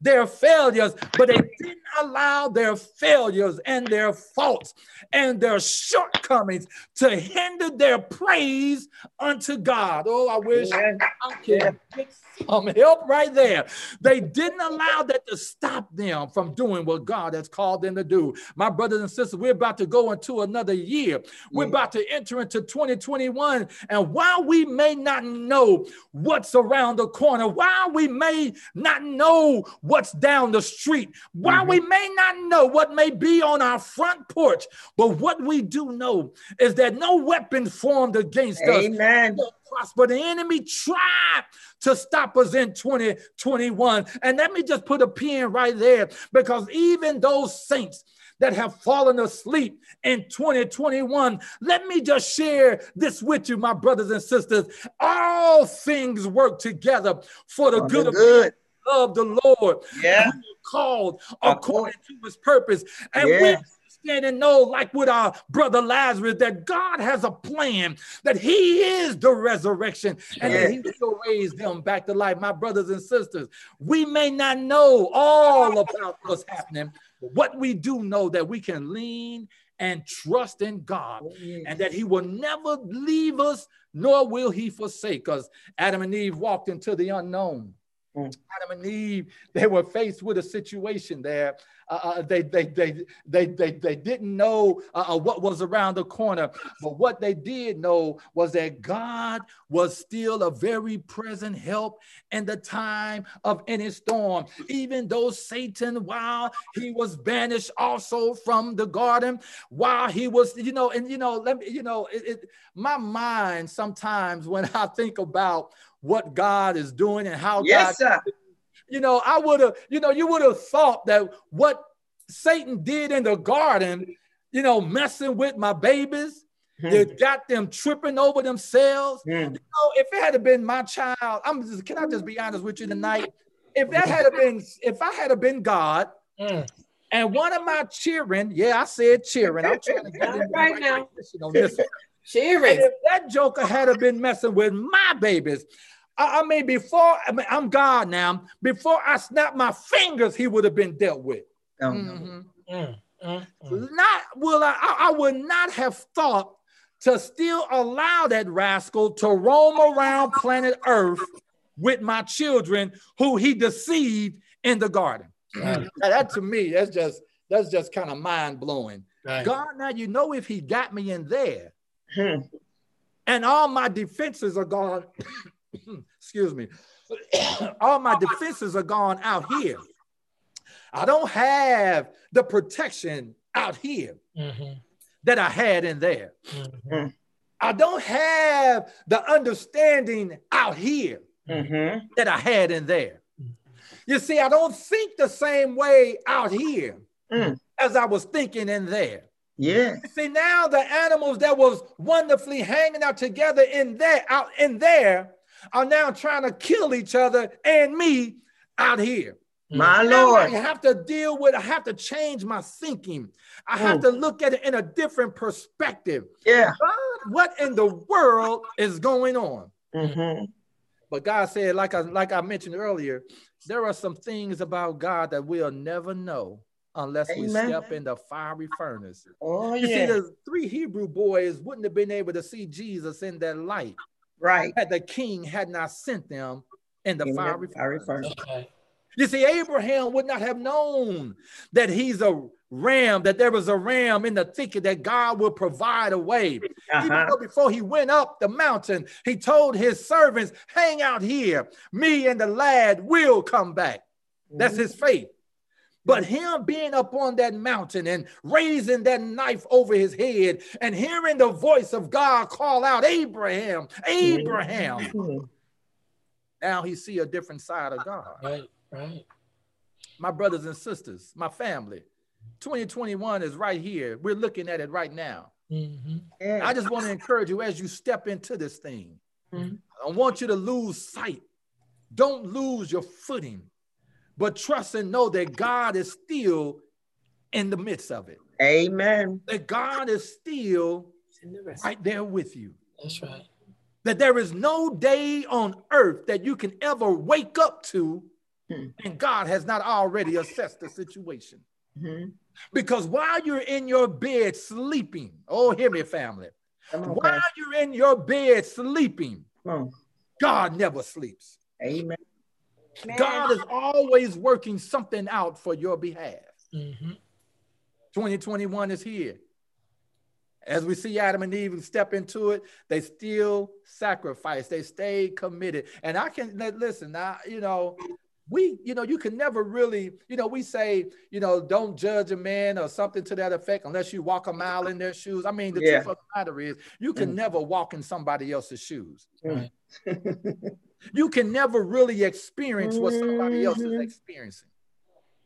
Their failures, but they didn't allow their failures and their faults and their shortcomings to hinder their praise unto God. Oh, I wish I could get some help right there. They didn't allow that to stop them from doing what God has called them to do. My brothers and sisters, we're about to go into another year. We're mm. about to enter into 2021. And while we may not know what's around the corner, while we may not know what's down the street, while mm-hmm. we may not know what may be on our front porch, but what we do know is that no weapon formed against Amen. us prosper. The enemy tried to stop us in 2021. And let me just put a pin right there because even those saints that have fallen asleep in 2021. Let me just share this with you, my brothers and sisters. All things work together for the good, good of the Lord. Yeah. Called according to his purpose. And yeah. we understand and know, like with our brother Lazarus, that God has a plan, that He is the resurrection, and that He will raise them back to life. My brothers and sisters, we may not know all about what's happening, but what we do know that we can lean and trust in God, oh, and that He will never leave us, nor will He forsake us. Adam and Eve walked into the unknown. Mm. Adam and Eve, they were faced with a situation there uh, uh, they, they, they, they, they, they didn't know uh, uh, what was around the corner, but what they did know was that God was still a very present help in the time of any storm. Even though Satan, while he was banished also from the garden, while he was, you know, and you know, let me, you know, it, it my mind sometimes when I think about what God is doing and how yes, God sir you know, I would have, you know, you would have thought that what Satan did in the garden, you know, messing with my babies, mm. got them tripping over themselves. Mm. You know, if it had been my child, I'm just, can I just be honest with you tonight? If that had been, if I had been God, mm. and one of my children, yeah, I said cheering. I'm trying to get right, right now. On this one. Cheering. And if that joker had been messing with my babies, I, mean, before I mean, I'm God now. Before I snap my fingers, he would have been dealt with. Mm-hmm. mm, mm, mm. Not will I, I, I would not have thought to still allow that rascal to roam around planet Earth with my children who he deceived in the garden. Right. that to me, that's just that's just kind of mind blowing. Right. God, now you know if he got me in there, hmm. and all my defenses are gone. excuse me, all my defenses are gone out here. I don't have the protection out here mm-hmm. that I had in there. Mm-hmm. I don't have the understanding out here mm-hmm. that I had in there. You see, I don't think the same way out here mm. as I was thinking in there. Yeah. see, now the animals that was wonderfully hanging out together in there, out in there, are now trying to kill each other and me out here. My Lord. I have to deal with, I have to change my thinking. I have mm. to look at it in a different perspective. Yeah. God, what in the world is going on? Mm-hmm. But God said, like I like I mentioned earlier, there are some things about God that we'll never know unless Amen. we step in the fiery furnace. Oh, you yeah. see, the three Hebrew boys wouldn't have been able to see Jesus in that light. Right. Had the king had not sent them in the in fiery, the fiery furnace. Okay. You see, Abraham would not have known that he's a ram, that there was a ram in the thicket that God would provide a way. Uh-huh. Even though before he went up the mountain, he told his servants, hang out here. Me and the lad will come back. That's his faith. But him being up on that mountain and raising that knife over his head and hearing the voice of God call out, Abraham, Abraham. Mm-hmm. Now he see a different side of God. Right, right. My brothers and sisters, my family, 2021 is right here. We're looking at it right now. Mm-hmm. Yeah. I just want to encourage you as you step into this thing. Mm-hmm. I want you to lose sight. Don't lose your footing but trust and know that God is still in the midst of it. Amen. That God is still right there with you. That's right. That there is no day on earth that you can ever wake up to, hmm. and God has not already assessed the situation. Mhm. Because while you're in your bed sleeping, oh, hear me, family. Come on, While Pastor. you're in your bed sleeping, Come on. God never sleeps. Amen. Man, God is always working something out for your behalf. Mhm. 2021 is here. As we see Adam and Eve step into it, they still sacrifice. They stay committed. And I can listen. Now, you know, we, you know, you can never really, you know, we say, you know, don't judge a man or something to that effect unless you walk a mile in their shoes. I mean, the Yeah. truth of the matter is, you can Mm. never walk in somebody else's shoes. Mm. You can never really experience what somebody else is Mhm. experiencing.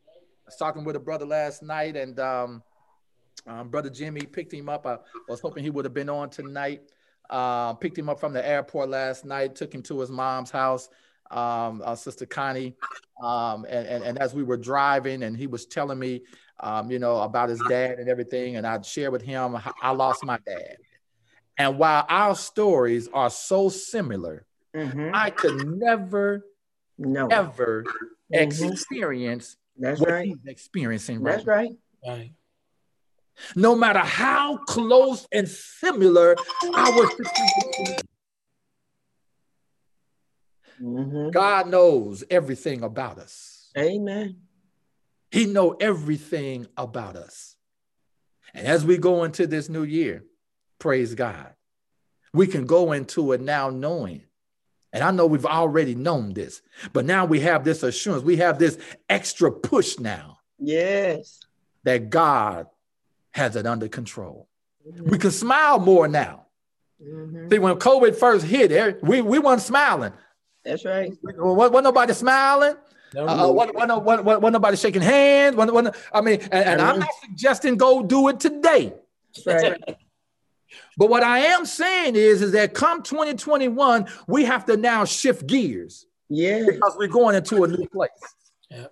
I was talking with a brother last night, and um, um, brother Jimmy picked him up. I was hoping he would have been on tonight. Uh, picked him up from the airport last night, took him to his mom's house, um, uh, Sister Connie. Um, and, and, and as we were driving, and he was telling me, um, you know, about his dad and everything, and I'd share with him how I lost my dad. And while our stories are so similar, Mhm. I could never, No. ever Mhm. experience That's what right. he's experiencing right That's right. Right. no matter how close and similar our situation, Mhm. God knows everything about us. Amen. He know everything about us. And as we go into this new year, praise God, we can go into it now knowing. And I know we've already known this, but now we have this assurance. We have this extra push now Yes. that God has it under control. We can smile more now. Mhm. See, when COVID first hit, eh, we, we weren't smiling. That's right. Well, Wasn't nobody smiling? No, Uh, wasn't, wasn't, wasn't, wasn't nobody shaking hands? Wasn't, wasn't, I mean, and, and I'm not suggesting go do it today. That's right. But what I am saying is, is that come 2021, we have to now shift gears Yeah. because we're going into a new place. Yeah.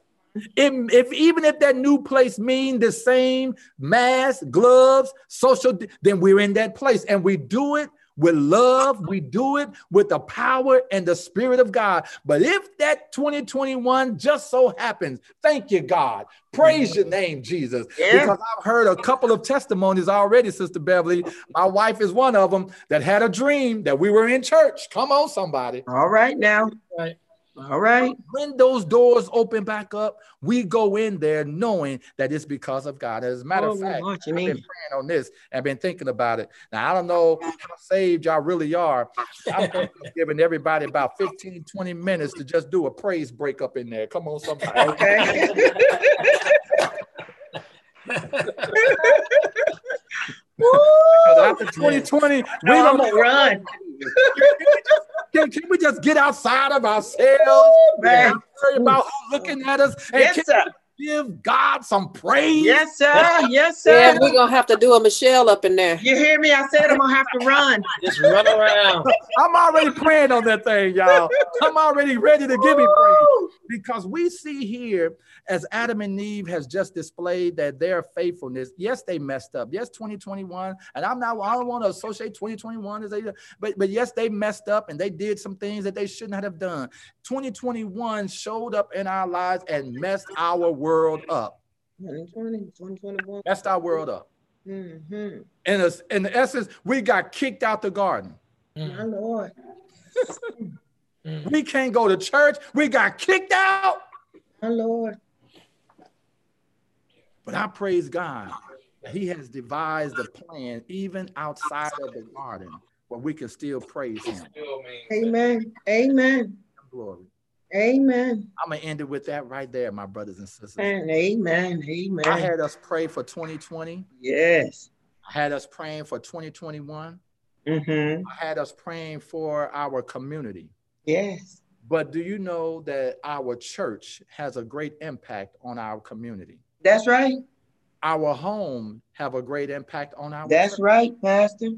If, if even if that new place mean the same mask, gloves, social, then we're in that place, and we do it with love. We do it with the power and the spirit of God. But if that 2021 just so happens, thank you, God. Praise your name, Jesus. Yeah. Because I've heard a couple of testimonies already, Sister Beverly. My wife is one of them that had a dream that we were in church. Come on, somebody. All right now. Right. All right. When those doors open back up, we go in there knowing that it's because of God. As a matter Oh, of fact, watching I've been praying on this and been thinking about it. Now, I don't know how saved y'all really are. I'm giving everybody about 15, 20 minutes to just do a praise break up in there. Come on, somebody. Okay. Because after 2020, we No, don't gonna run. can, can we just get outside of ourselves man. and worry about who's looking at us and Yes, can sir. we give God some praise? Yes, sir. Yes, sir. Yeah, sir. we're gonna have to do a Michelle up in there. You hear me? I said I'm gonna have to run. Just run around. I'm already praying on that thing, y'all. I'm already ready to give him praise because we see here as Adam and Eve has just displayed that their faithfulness. Yes, they messed up. Yes, 2021, and I'm not. I don't want to associate 2021 as a, but but yes, they messed up and they did some things that they should not have done. 2021 showed up in our lives and messed our world up. 2020, 2021. Messed our world up. Mm-hmm. In, a, in essence, we got kicked out the garden. My Mm, Lord. mm. We can't go to church. We got kicked out. My Lord. But I praise God that He has devised a plan even outside of the garden where we can still praise Him. Amen. Amen. Glory. Amen. I'm gonna end it with that right there, my brothers and sisters. And amen. I Amen. had us pray for 2020. Yes. I had us praying for 2021. Mm-hmm. I had us praying for our community. Yes. But do you know that our church has a great impact on our community? That's right. Our home have a great impact on our That's church. right, Pastor.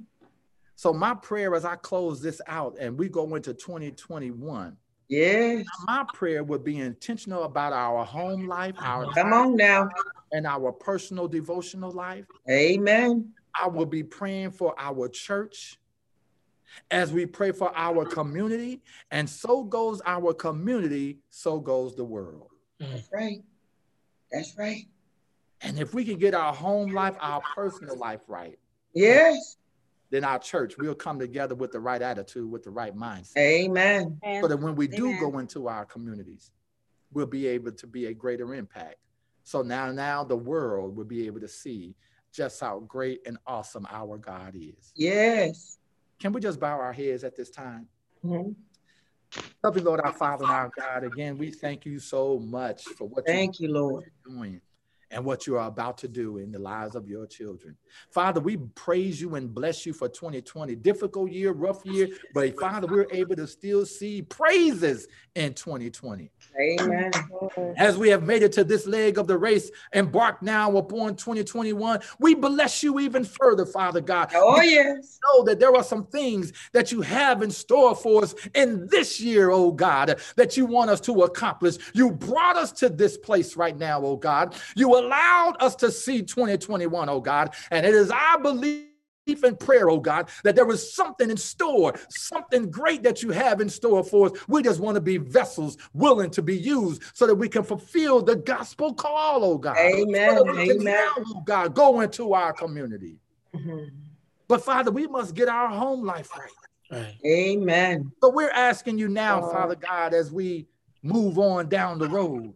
So my prayer as I close this out and we go into 2021, Yes. my prayer would be intentional about our home life, our Come on now. and our personal devotional life. Amen. I will be praying for our church as we pray for our community, and so goes our community, so goes the world. That's right. That's right. And if we can get our home life, our personal life right, Yes. then our church will come together with the right attitude, with the right mindset. Amen. So that when we do Amen. go into our communities, we'll be able to be a greater impact. So now, now the world will be able to see just how great and awesome our God is. Yes. Can we just bow our heads at this time? Mhm. Loving Lord, our Father and our God, again, we thank you so much for what Thank you, Lord. you're doing and what you are about to do in the lives of your children. Father, we praise you and bless you for 2020. Difficult year, rough year, but Father, we're able to still see praises in 2020. Amen. As we have made it to this leg of the race, embarked now upon 2021, we bless you even further, Father God. Oh, yes. know that there are some things that you have in store for us in this year, oh God, that you want us to accomplish. You brought us to this place right now, oh God. You allowed us to see 2021, oh God. And it is our belief and prayer, oh God, that there is something in store, something great that you have in store for us. We just want to be vessels willing to be used so that we can fulfill the gospel call, oh God. Amen. So that we can Amen. now, oh God, go into our community. Mhm. But Father, we must get our home life right. Right. Amen. So we're asking you now, Oh. Father God, as we move on down the road,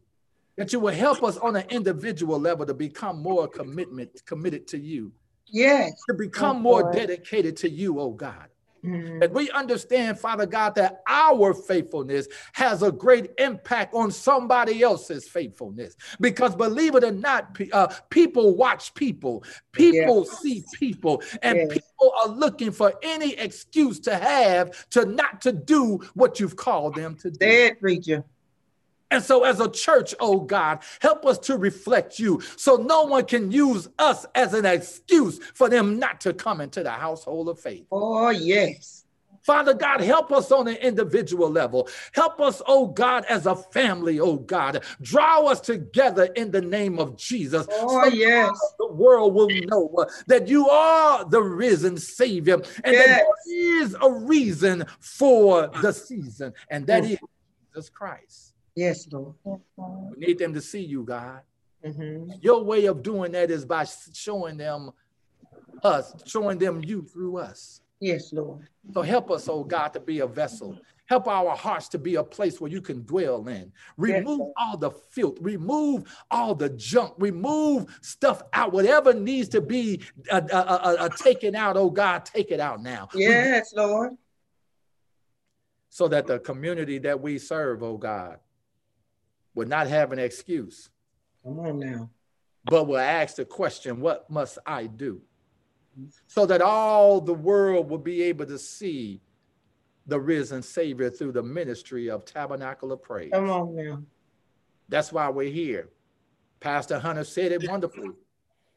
that you will help us on an individual level to become more commitment committed to you, Yes. to become Oh, more Lord. dedicated to you, oh God. Mhm. That we understand, Father God, that our faithfulness has a great impact on somebody else's faithfulness. Because believe it or not, uh, people watch people, people see people, and Yes. people are looking for any excuse to have to not to do what you've called them to do. It, preacher. And so, as a church, oh God, help us to reflect you so no one can use us as an excuse for them not to come into the household of faith. Oh, yes. Father God, help us on an individual level. Help us, oh God, as a family, oh God. Draw us together in the name of Jesus. Oh, so yes. the world will know that you are the risen Savior and that there is a reason for the season, and that is. Jesus Christ. Yes, Lord. We need them to see you, God. Mhm. Your way of doing that is by showing them us, showing them you through us. Yes, Lord. So help us, oh God, to be a vessel. Help our hearts to be a place where you can dwell in. Remove Lord. all the filth, remove all the junk, remove stuff out. Whatever needs to be uh, uh, uh, uh, taken out, oh God, take it out now. We- Yes, Lord. so that the community that we serve, oh God, would not have an excuse, Come on now. but will ask the question, What must I do? So that all the world will be able to see the risen Savior through the ministry of Tabernacle of Praise. Come on now. That's why we're here. Pastor Hunter said it wonderfully.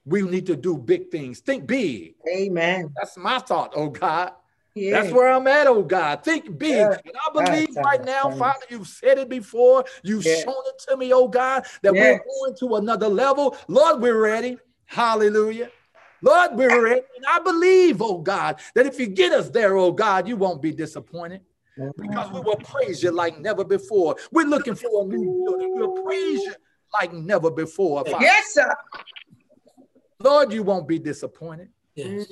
We need to do big things. Think big. Amen. That's my thought, oh God. Yes. That's where I'm at, oh God. Think big. Yeah. And I believe Yes, right now, yes. Father, you've said it before. You've Yes. shown it to me, oh God, that Yes. we're going to another level. Lord, we're ready. Hallelujah. Lord, we're ready. And I believe, oh God, that if you get us there, oh God, you won't be disappointed because we will praise you like never before. We're looking for a new building. We'll praise you like never before. Father. Yes, sir. Lord, you won't be disappointed. Yes.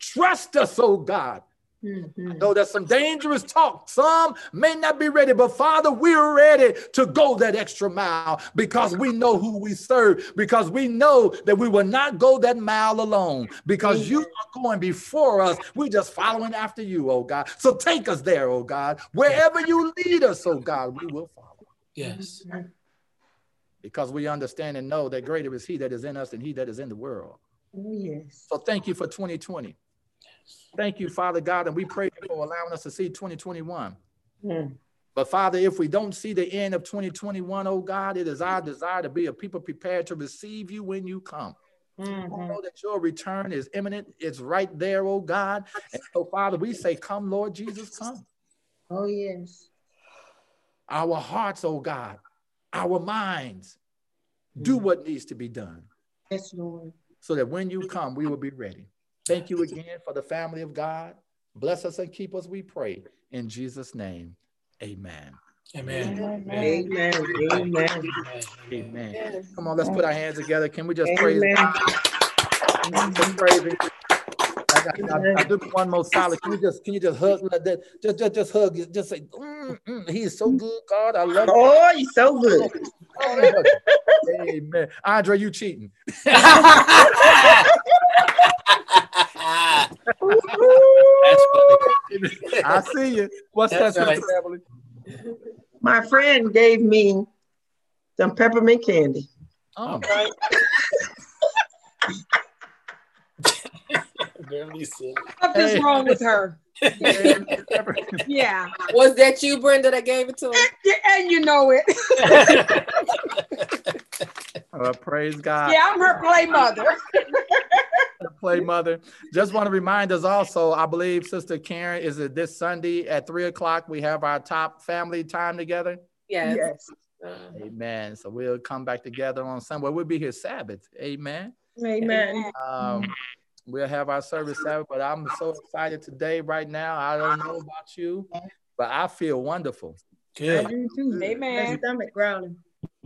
Trust us, oh God. Mhm. know there's some dangerous talk. Some may not be ready, but Father, we're ready to go that extra mile because we know who we serve, because we know that we will not go that mile alone, because you are going before us. We're just following after you, oh God. So take us there, oh God. Wherever you lead us, oh God, we will follow. Yes. Because we understand and know that greater is He that is in us than He that is in the world. Oh, yes. So thank you for 2020. Thank you, Father God, and we pray for allowing us to see 2021. Mm. But Father, if we don't see the end of 2021, oh God, it is our desire to be a people prepared to receive you when you come. We Mhm. know that your return is imminent. It's right there, oh God. And so, Father, we say, Come, Lord Jesus, come. Oh, yes. Our hearts, oh God, our minds, do Mhm. what needs to be done Yes, Lord. so that when you come, we will be ready. Thank you again for the family of God. Bless us and keep us, we pray. In Jesus' name, amen. Amen. Amen. Amen. Amen. Come on, let's put our hands together. Can we just praise God? Just praise Him. I, I, I do one more solid. Can you just can you just hug like that? Just just just hug. Just say, mm, mm, He is so good, God. I love you. Oh, you're so good. Amen. Andre, you cheating? That's funny. I see you. What's That's that, right. Sister My friend gave me some peppermint candy. Oh, Okay. Beverly said. Something's Hey. wrong with her. Yeah. Was that you, Brenda, that gave it to him? And you know it. Uh, praise God. Yeah, I'm her play mother. Play mother. Just want to remind us also, I believe Sister Karen, is it this Sunday at three o'clock? We have our top family time together. Yes. Yes. Uh, Amen. So we'll come back together on Sunday. We'll be here Sabbath. Amen. Amen. Um, we'll have our service Sabbath, but I'm so excited today, right now. I don't know about you, but I feel wonderful. I Good. do too. Amen. My stomach growling.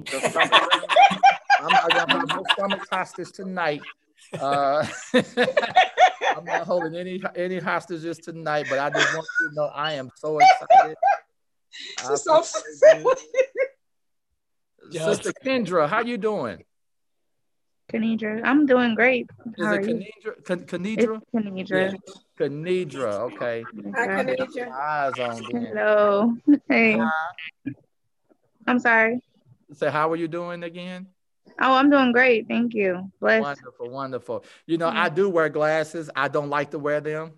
The stomach- I'm not gonna have no stomach hostage tonight. Uh, I'm not holding any any hostages tonight, but I just want you to know I am so excited. I She's so feel good. Yeah. Sister Kendra, how you doing? Kenidra. I'm doing great. Is How it are you? Kenidra? It's Kenidra? Kenidra. Kenidra. Okay. Hi, Okay. Eyes on them. Hello. Hey. I'm sorry. Say, how are you doing again? Oh, I'm doing great. Thank you. Blessed. Wonderful, wonderful. You know, I do wear glasses. I don't like to wear them.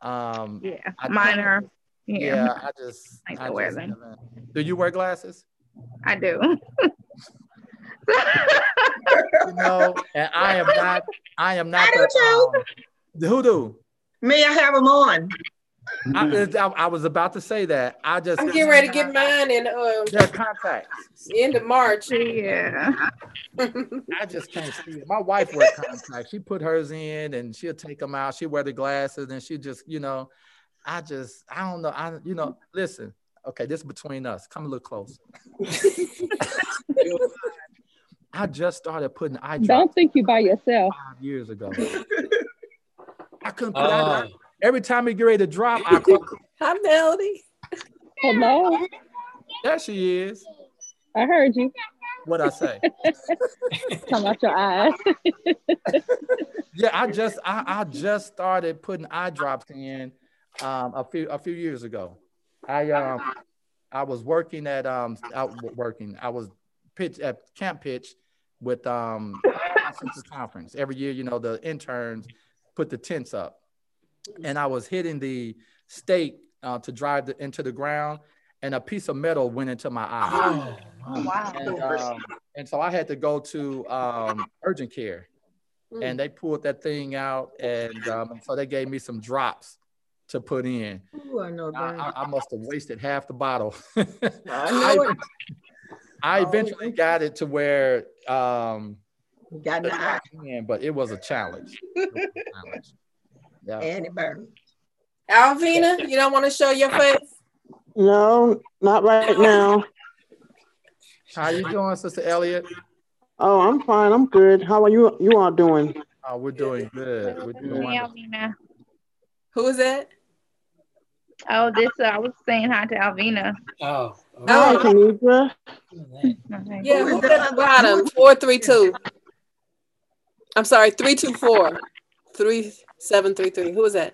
Um, Yeah. I- Mine are. yeah, Yeah, I just Like I to wear just them. Do you wear glasses? I do. You know, and I am not. I am not I do the, um, who do. May I have them on? I, I, I was about to say that. I just I'm getting ready to get mine in uh, They're contacts. end of March. yeah. I just can't see it. My wife wears contacts. She put hers in and she'll take them out. She wear the glasses and she just, you know, I just, I don't know. I, you know, listen. Okay, this is between us. Come a little close. I just started putting eye drops Don't think you by yourself. five years ago. I couldn't put eye Oh, drops. Every time we get ready to drop, I call, Hi, Melody. Hello, there she is. I heard you. What I say? Come out your eyes. Yeah, I just I, I just started putting eye drops in um a few a few years ago. I um I was working at um out working. I was pitch at camp pitch with um conference. Every year, you know, the interns put the tents up. And I was hitting the stake uh, to drive the, into the ground and a piece of metal went into my eye. oh, Wow. And, um, and so I had to go to um, urgent care, and they pulled that thing out, and um, so they gave me some drops to put in. Ooh, I know I, that. I, I must have wasted half the bottle. I know it. I eventually got it to where um, Got an eye. but it was a challenge. It was a challenge. Yeah. And it burned. Alvina, you don't want to show your face? No, not right now. How are you doing, Sister Elliott? Oh, I'm fine. I'm good. How are you? You all doing? Oh, we're doing good. We're doing Hey. Alvina. Who is that? Oh, this uh, I was saying hi to Alvina. oh, Hi, Oh. Kenidra. Okay. Yeah, Who is at the bottom? Four three two. I'm sorry, three two four. Three seven three three. Who is that?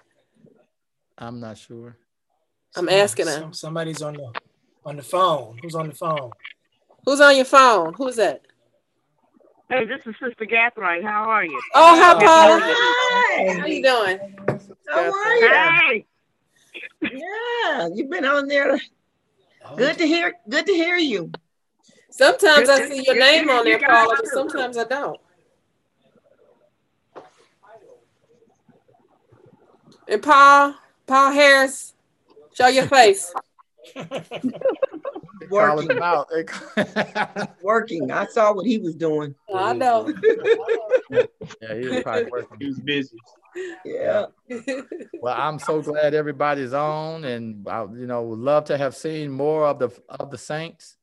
I'm not sure. I'm asking her. Some- Somebody's on the on the phone. Who's on the phone? Who's on your phone? Who's that? Hey, this is Sister Catherine. How are you? Oh, hi, Paula. Hi. How you doing? How are you? Hey, Yeah, you've been on there. Oh, Good to hear. Good to hear you. Sometimes I see your name on there, Paula, but sometimes I don't. And Paul, Paul Harris, show your face. Calling Working, him out. working. I saw what he was doing. I know. yeah, he was probably working. He was busy. Yeah. Well, I'm so glad everybody's on, and I, you know, would love to have seen more of the of the saints.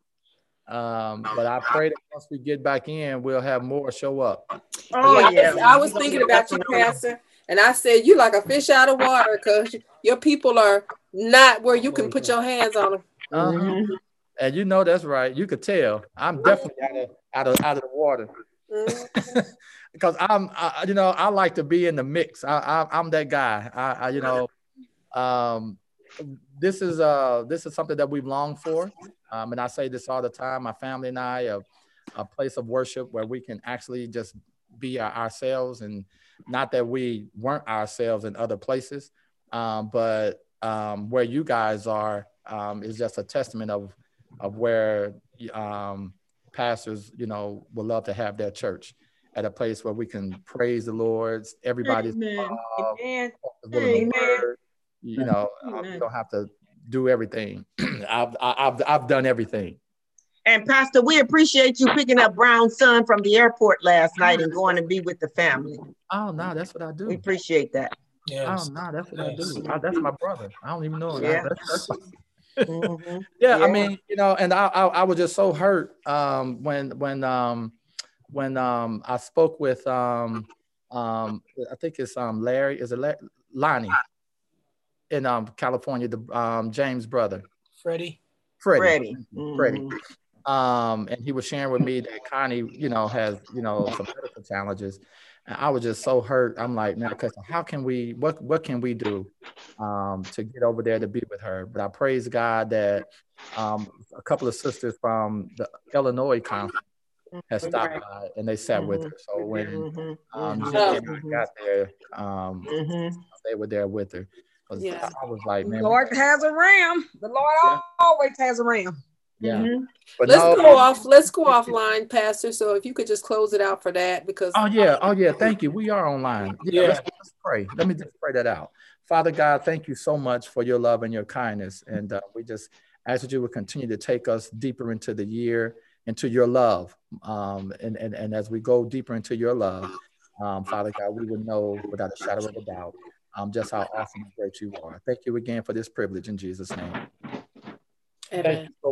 Um, but I pray that once we get back in, we'll have more show up. Oh Yeah, yeah. I was thinking about you, Pastor, and I said you like a fish out of water because your people are not where you can put your hands on them. Uh-huh. And you know that's right. You could tell I'm definitely out of out of out of the water because I'm, I, you know, I like to be in the mix. I, I I'm that guy. I, I you know, um, this is uh this is something that we've longed for, um, and I say this all the time. My family and I, a, a place of worship where we can actually just be ourselves, and not that we weren't ourselves in other places, um, but um, where you guys are um, is just a testament of of where um, pastors, you know, would love to have their church at a place where we can praise the Lord. Everybody's Amen. Amen. Amen. word. You know, um, you don't have to do everything. I've, I've I've done everything. And Pastor, we appreciate you picking up Brown's son from the airport last night and going to be with the family. Oh no, that's what I do. We appreciate that. Yes. Oh no, that's what I do. I- that's my brother. I don't even know him. Yeah. That's- that's- Mhm. yeah, I mean, you know, and I, I I was just so hurt um when when um when um I spoke with um um I think it's um Larry is it La- Lonnie in um California the um James brother Freddie. Freddie Freddie. Freddie Mhm. Um and he was sharing with me that Connie you know has you know some medical challenges and I was just so hurt I'm like now, because how can we what what can we do um to get over there to be with her but I praise God that um a couple of sisters from the Illinois conference has stopped by and they sat with her so when Mhm. um Mhm. And I got there um Mhm. they were there with her. Yeah. I was like The man Lord has a ram. The Lord Yeah. always has a ram. Yeah Mhm. but Let's no, go off. Let's go offline, Pastor. So if you could just close it out for that, because Oh yeah, oh yeah. Thank you. We are online. Yeah, Yeah. Let's, let's pray. Let me just pray that out. Father God, thank you so much for your love and your kindness, and uh, we just ask that you would continue to take us deeper into the year, into your love, um, and and and as we go deeper into your love, um, Father God, we would know without a shadow of a doubt um, just how awesome and great you are. Thank you again for this privilege in Jesus' name. Amen. so